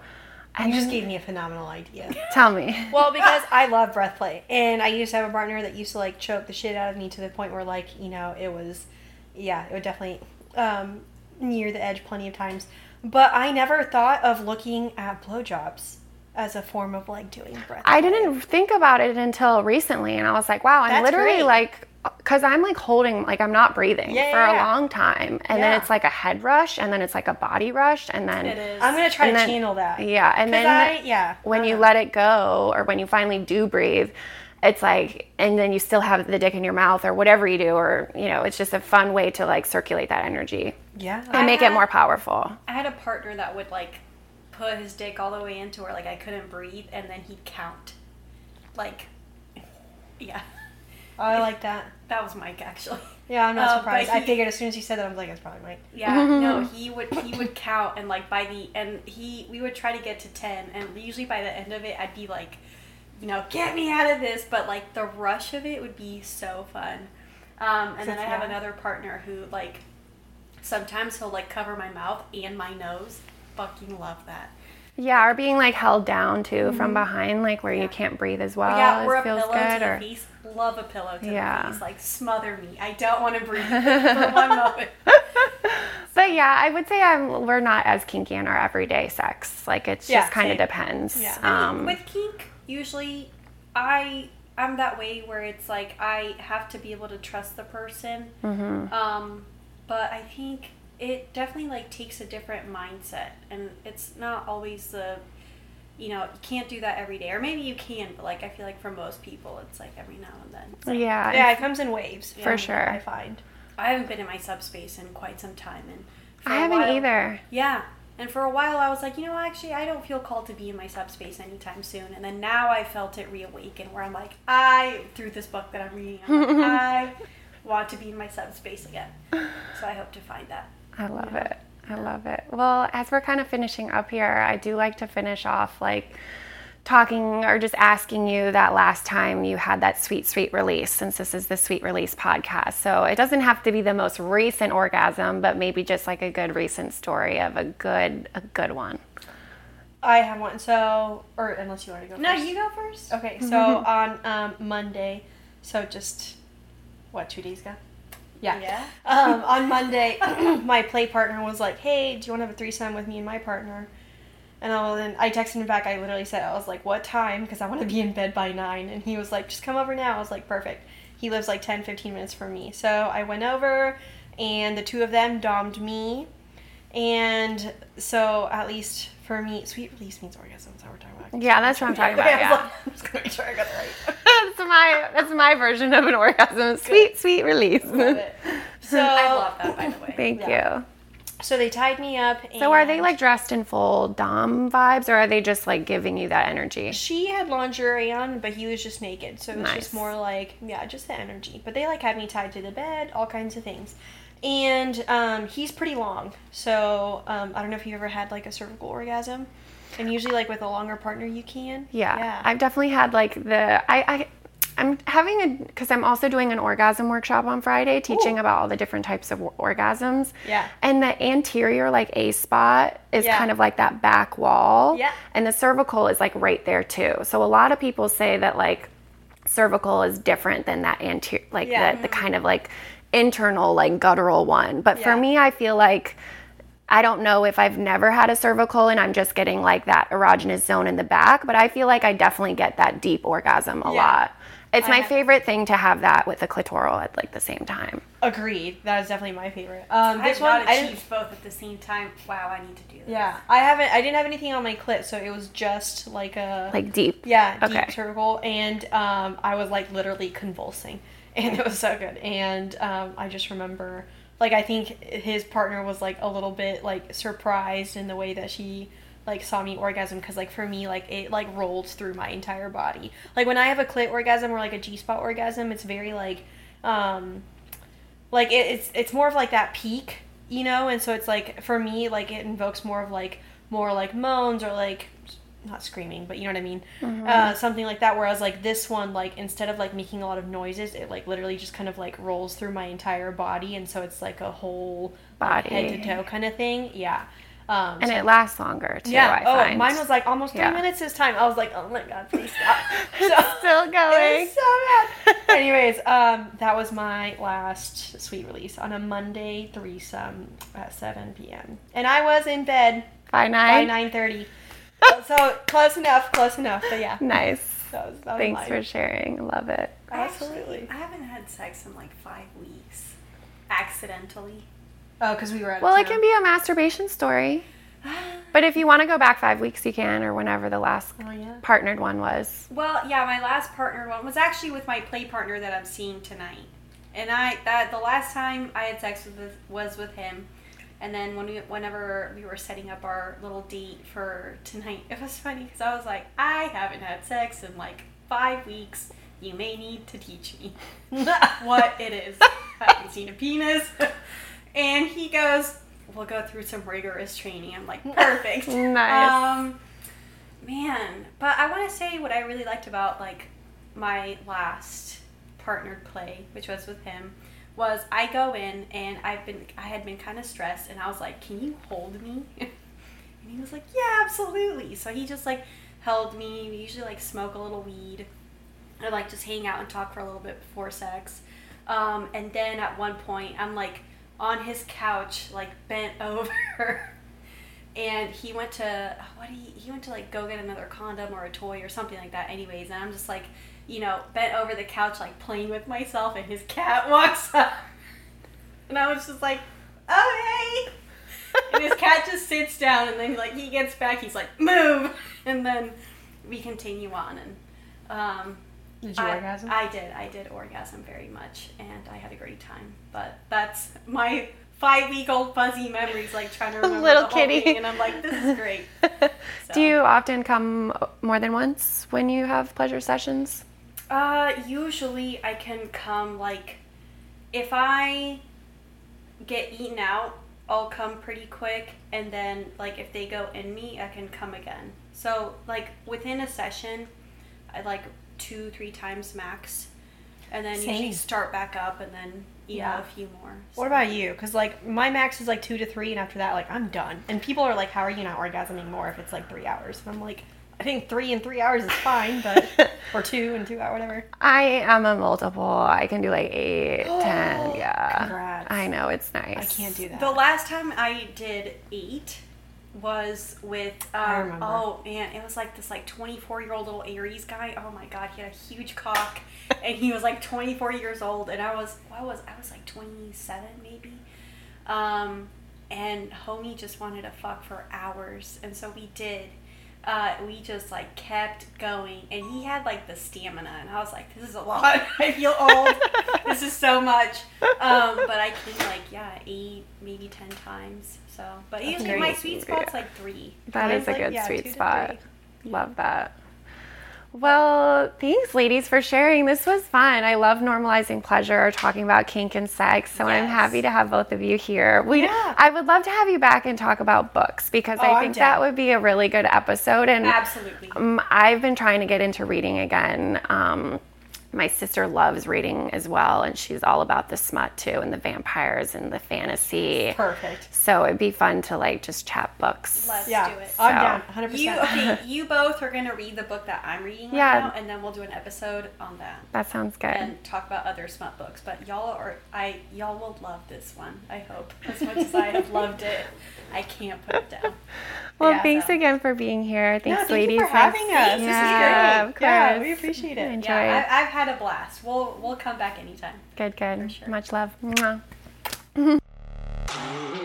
[SPEAKER 1] and you just gave me a phenomenal idea.
[SPEAKER 2] Tell me.
[SPEAKER 1] Well, because I love breath play, and I used to have a partner that used to like choke the shit out of me to the point where, like, you know, it was, yeah, it would definitely um, near the edge plenty of times. But I never thought of looking at blowjobs as a form of like doing breath.
[SPEAKER 2] I didn't think about it until recently, and I was like, wow, I'm That's literally great. like, because I'm like holding, like I'm not breathing yeah, for yeah, a long time, and yeah. then it's like a head rush, and then it's like a body rush, and then
[SPEAKER 1] it is. I'm gonna try to then, channel that.
[SPEAKER 2] Yeah, and then I, yeah, when you let it go, or when you finally do breathe. It's like, and then you still have the dick in your mouth, or whatever you do, or you know, it's just a fun way to like circulate that energy.
[SPEAKER 1] Yeah,
[SPEAKER 2] and I make had, it more powerful.
[SPEAKER 3] I had a partner that would like put his dick all the way into where like I couldn't breathe, and then he'd count. Like, yeah.
[SPEAKER 1] Oh, I like that.
[SPEAKER 3] That was Mike actually.
[SPEAKER 1] Yeah, I'm not uh, surprised. He, I figured as soon as he said that, I was like, it's probably Mike.
[SPEAKER 3] Yeah, no, he would he would count, and like by the and he we would try to get to ten, and usually by the end of it, I'd be like, you know, get me out of this. But like the rush of it would be so fun. Um, and so then I have another partner who like sometimes he'll like cover my mouth and my nose fucking love that.
[SPEAKER 2] Yeah, or being like held down too mm-hmm. from behind, like where yeah. you can't breathe as well.
[SPEAKER 3] Yeah, or a feels pillow good, to or... the face. Love a pillow to yeah. the face. Like smother me. I don't want to breathe for one moment.
[SPEAKER 2] but yeah, I would say I'm. We're not as kinky in our everyday sex. Like it's yeah, just kind of depends.
[SPEAKER 3] Yeah. Um, with kink, usually I I'm that way where it's like I have to be able to trust the person. Mm-hmm. Um, but I think it definitely like takes a different mindset and it's not always the you know you can't do that every day or maybe you can but like i feel like for most people it's like every now and then
[SPEAKER 2] so, yeah
[SPEAKER 1] yeah it comes in waves
[SPEAKER 2] for yeah, sure.
[SPEAKER 1] i find.
[SPEAKER 3] I haven't been in my subspace in quite some time and
[SPEAKER 2] i haven't while, either.
[SPEAKER 3] Yeah and for a while i was like you know actually i don't feel called to be in my subspace anytime soon and then now i felt it reawaken where i'm like i through this book that i'm reading I'm like, i want to be in my subspace again so i hope to find that
[SPEAKER 2] I love yeah. it. I love it. Well, as we're kind of finishing up here, I do like to finish off like talking or just asking you that last time you had that sweet, sweet release, since this is the sweet release podcast. So it doesn't have to be the most recent orgasm, but maybe just like a good recent story of a good, a good one.
[SPEAKER 1] I have one. So, or unless you want to go.
[SPEAKER 3] No,
[SPEAKER 1] first.
[SPEAKER 3] you go first.
[SPEAKER 1] Okay, so on um, Monday, so just what two days ago? Yeah.
[SPEAKER 3] Yeah.
[SPEAKER 1] Um, on Monday, my play partner was like, "Hey, do you want to have a threesome with me and my partner?" And I, then I texted him back. I literally said, "I was like, what time? Because I want to be in bed by 9. And he was like, "Just come over now." I was like, "Perfect." He lives like 10, 15 minutes from me, so I went over, and the two of them domed me, and so at least for me, sweet release means orgasm. That's what we're talking about.
[SPEAKER 2] Yeah, that's what I'm talking about.
[SPEAKER 1] Okay,
[SPEAKER 2] Yeah.
[SPEAKER 1] like, I'm just gonna make sure I got it right.
[SPEAKER 2] that's my that's my version of an orgasm. Sweet, sweet release.
[SPEAKER 1] Love it. So
[SPEAKER 3] I love that, by the way.
[SPEAKER 2] Thank
[SPEAKER 1] Yeah.
[SPEAKER 2] you.
[SPEAKER 1] So they tied me up.
[SPEAKER 2] So are they like dressed in full dom vibes, or are they just like giving you that energy?
[SPEAKER 1] She had lingerie on, but he was just naked. So it was
[SPEAKER 2] Nice.
[SPEAKER 1] just more like, yeah, just the energy. But they like had me tied to the bed, all kinds of things. And um, he's pretty long. So um, I don't know if you've ever had like a cervical orgasm. And usually, like with a longer partner, you can.
[SPEAKER 2] Yeah,
[SPEAKER 1] Yeah.
[SPEAKER 2] I've definitely had like the I, I I'm having a because I'm also doing an orgasm workshop on Friday, teaching
[SPEAKER 1] Ooh.
[SPEAKER 2] about all the different types of orgasms.
[SPEAKER 1] Yeah.
[SPEAKER 2] And the anterior like A spot is
[SPEAKER 1] Yeah.
[SPEAKER 2] kind of like that back wall.
[SPEAKER 1] Yeah.
[SPEAKER 2] And the cervical is like right there too. So a lot of people say that like cervical is different than that anterior like
[SPEAKER 1] Yeah.
[SPEAKER 2] the, the kind of like internal like guttural one. But for me, I feel like I don't know if I've never had a cervical and I'm just getting like that erogenous zone in the back, but I feel like I definitely get that deep orgasm a
[SPEAKER 1] Yeah.
[SPEAKER 2] lot. It's my favorite thing to have that with the clitoral at like the same time.
[SPEAKER 1] Agreed. That is definitely my favorite. Um,
[SPEAKER 3] I've
[SPEAKER 1] this one,
[SPEAKER 3] not
[SPEAKER 1] I didn't.
[SPEAKER 3] achieved both at the same time. Wow, I need to do this.
[SPEAKER 1] Yeah, I haven't. I didn't have anything on my clit, so it was just like a
[SPEAKER 2] Like deep.
[SPEAKER 1] Yeah, deep
[SPEAKER 2] Okay.
[SPEAKER 1] cervical, and um, I was like literally convulsing, and it was so good. And um, I just remember, like, I think his partner was like a little bit like surprised in the way that she like saw me orgasm because like for me like it like rolls through my entire body. Like when I have a clit orgasm or like a G spot orgasm, it's very like, um, like it, it's it's more of like that peak, you know, and so it's like for me like it invokes more of like more like moans or like not screaming, but you know what I mean, uh, something like that. Whereas like this one, like instead of like making a lot of noises, it like literally just kind of like rolls through my entire body, and so it's like a whole like, head to toe kind of thing. Yeah. Um,
[SPEAKER 2] And
[SPEAKER 1] so-
[SPEAKER 2] it lasts longer too,
[SPEAKER 1] yeah.
[SPEAKER 2] I
[SPEAKER 1] oh,
[SPEAKER 2] find.
[SPEAKER 1] mine was like almost three
[SPEAKER 2] Yeah.
[SPEAKER 1] minutes this time. I was like, oh my god, please stop. So-
[SPEAKER 2] still going.
[SPEAKER 1] was so bad. Anyways, um, that was my last sweet release on a Monday threesome at 7 p.m. And I was in bed
[SPEAKER 2] By nine
[SPEAKER 1] by
[SPEAKER 2] nine.
[SPEAKER 1] 9:30. so close enough, close enough. But yeah,
[SPEAKER 2] Nice.
[SPEAKER 1] that was, that
[SPEAKER 2] Thanks
[SPEAKER 1] mine.
[SPEAKER 2] for sharing. Love it.
[SPEAKER 3] I actually-
[SPEAKER 1] Absolutely.
[SPEAKER 3] I haven't had sex in like five weeks. Accidentally.
[SPEAKER 1] Oh, because we were at.
[SPEAKER 2] Well, it can be a masturbation story. But if you want to go back five weeks, you can, or whenever the last
[SPEAKER 1] Oh yeah.
[SPEAKER 2] partnered one was.
[SPEAKER 3] Well, yeah, my last partnered one was actually with my play partner that I'm seeing tonight. And I that the last time I had sex with was with him. And then when we whenever we were setting up our little date for tonight, it was funny because I was like, I haven't had sex in like five weeks. You may need to teach me what it is. I haven't seen a penis. And he goes, We'll go through some rigorous training. I'm like, perfect.
[SPEAKER 2] Nice.
[SPEAKER 3] Um, man, but I want to say what I really liked about like my last partnered play, which was with him, was I go in and I've been I had been kind of stressed and I was like, "Can you hold me?" and he was like, "Yeah, absolutely." So he just like held me. We usually like smoke a little weed or like just hang out and talk for a little bit before sex. Um, and then at one point, I'm like on his couch, like bent over. and he went to what he he went to like go get another condom or a toy or something like that anyways. And i'm just like you know bent over the couch like playing with myself and his cat walks up. And i was just like oh hey and his cat just sits down and then like he gets back. He's like move. And then we continue on. And um
[SPEAKER 1] Did you
[SPEAKER 3] I,
[SPEAKER 1] orgasm?
[SPEAKER 3] I did. I did orgasm very much, and I had a great time. But that's my five-week-old fuzzy memories, like trying to remember
[SPEAKER 2] Little
[SPEAKER 3] the whole
[SPEAKER 2] kitty.
[SPEAKER 3] thing, and I'm like, this is great.
[SPEAKER 2] Do you often come more than once when you have pleasure sessions?
[SPEAKER 3] Uh, usually I can come like, if I get eaten out, I'll come pretty quick, and then like if they go in me, I can come again. So like within a session, I like two, three times max, and then usually
[SPEAKER 1] Same.
[SPEAKER 3] start back up, and then you yeah. know, a few more.
[SPEAKER 1] So. What about you? Because like my max is like two to three, and after that, like I'm done. And people are like, "How are you not orgasming more if it's like three hours?" And I'm like, I think three and three hours is fine, but or two and two hours, whatever.
[SPEAKER 2] I am a multiple. I can do like eight, ten. Yeah.
[SPEAKER 1] Congrats.
[SPEAKER 2] I know it's nice.
[SPEAKER 1] I can't do that.
[SPEAKER 3] The last time I did eight was with um, oh man, it was like this like 24 year old little Aries guy. Oh my god, he had a huge cock, and he was like 24 years old, and I was I was I was like 27 maybe, um, and homie just wanted to fuck for hours, and so we did. Uh, we just like kept going, and he had like the stamina, and I was like, "This is a lot. I feel old. this is so much." Um, but I came like yeah, eight, maybe ten times. So, but usually my sweet spot's like three.
[SPEAKER 2] that is a like, good yeah, sweet spot. Love that. Well, thanks, ladies, for sharing. This was fun. I love normalizing pleasure, or talking about kink and sex. So yes. I'm happy to have both of you here. We, yeah. I would love to have you back and talk about books because oh, I think that would be a really good episode.
[SPEAKER 3] And absolutely,
[SPEAKER 2] um, I've been trying to get into reading again. Um, my sister loves reading as well, and she's all about the smut too, and the vampires and the fantasy.
[SPEAKER 1] Perfect.
[SPEAKER 2] So it'd be fun to like just chat books.
[SPEAKER 3] Let's yeah, do it.
[SPEAKER 1] I'm down, 100.
[SPEAKER 3] percent You okay? You both are gonna read the book that I'm reading right yeah. now, and then we'll do an episode on that.
[SPEAKER 2] That sounds good.
[SPEAKER 3] And talk about other smut books. But y'all are I y'all will love this one. I hope as much as I have loved it. I can't put it down.
[SPEAKER 2] Well, yeah, thanks so. again for being here. Thanks,
[SPEAKER 1] no, thank
[SPEAKER 2] ladies.
[SPEAKER 1] For having us. Yeah, this is great. Yeah, we appreciate it.
[SPEAKER 2] Enjoy yeah,
[SPEAKER 3] I, have had a blast. We'll we'll come back anytime.
[SPEAKER 2] Good, good. Sure. Much love.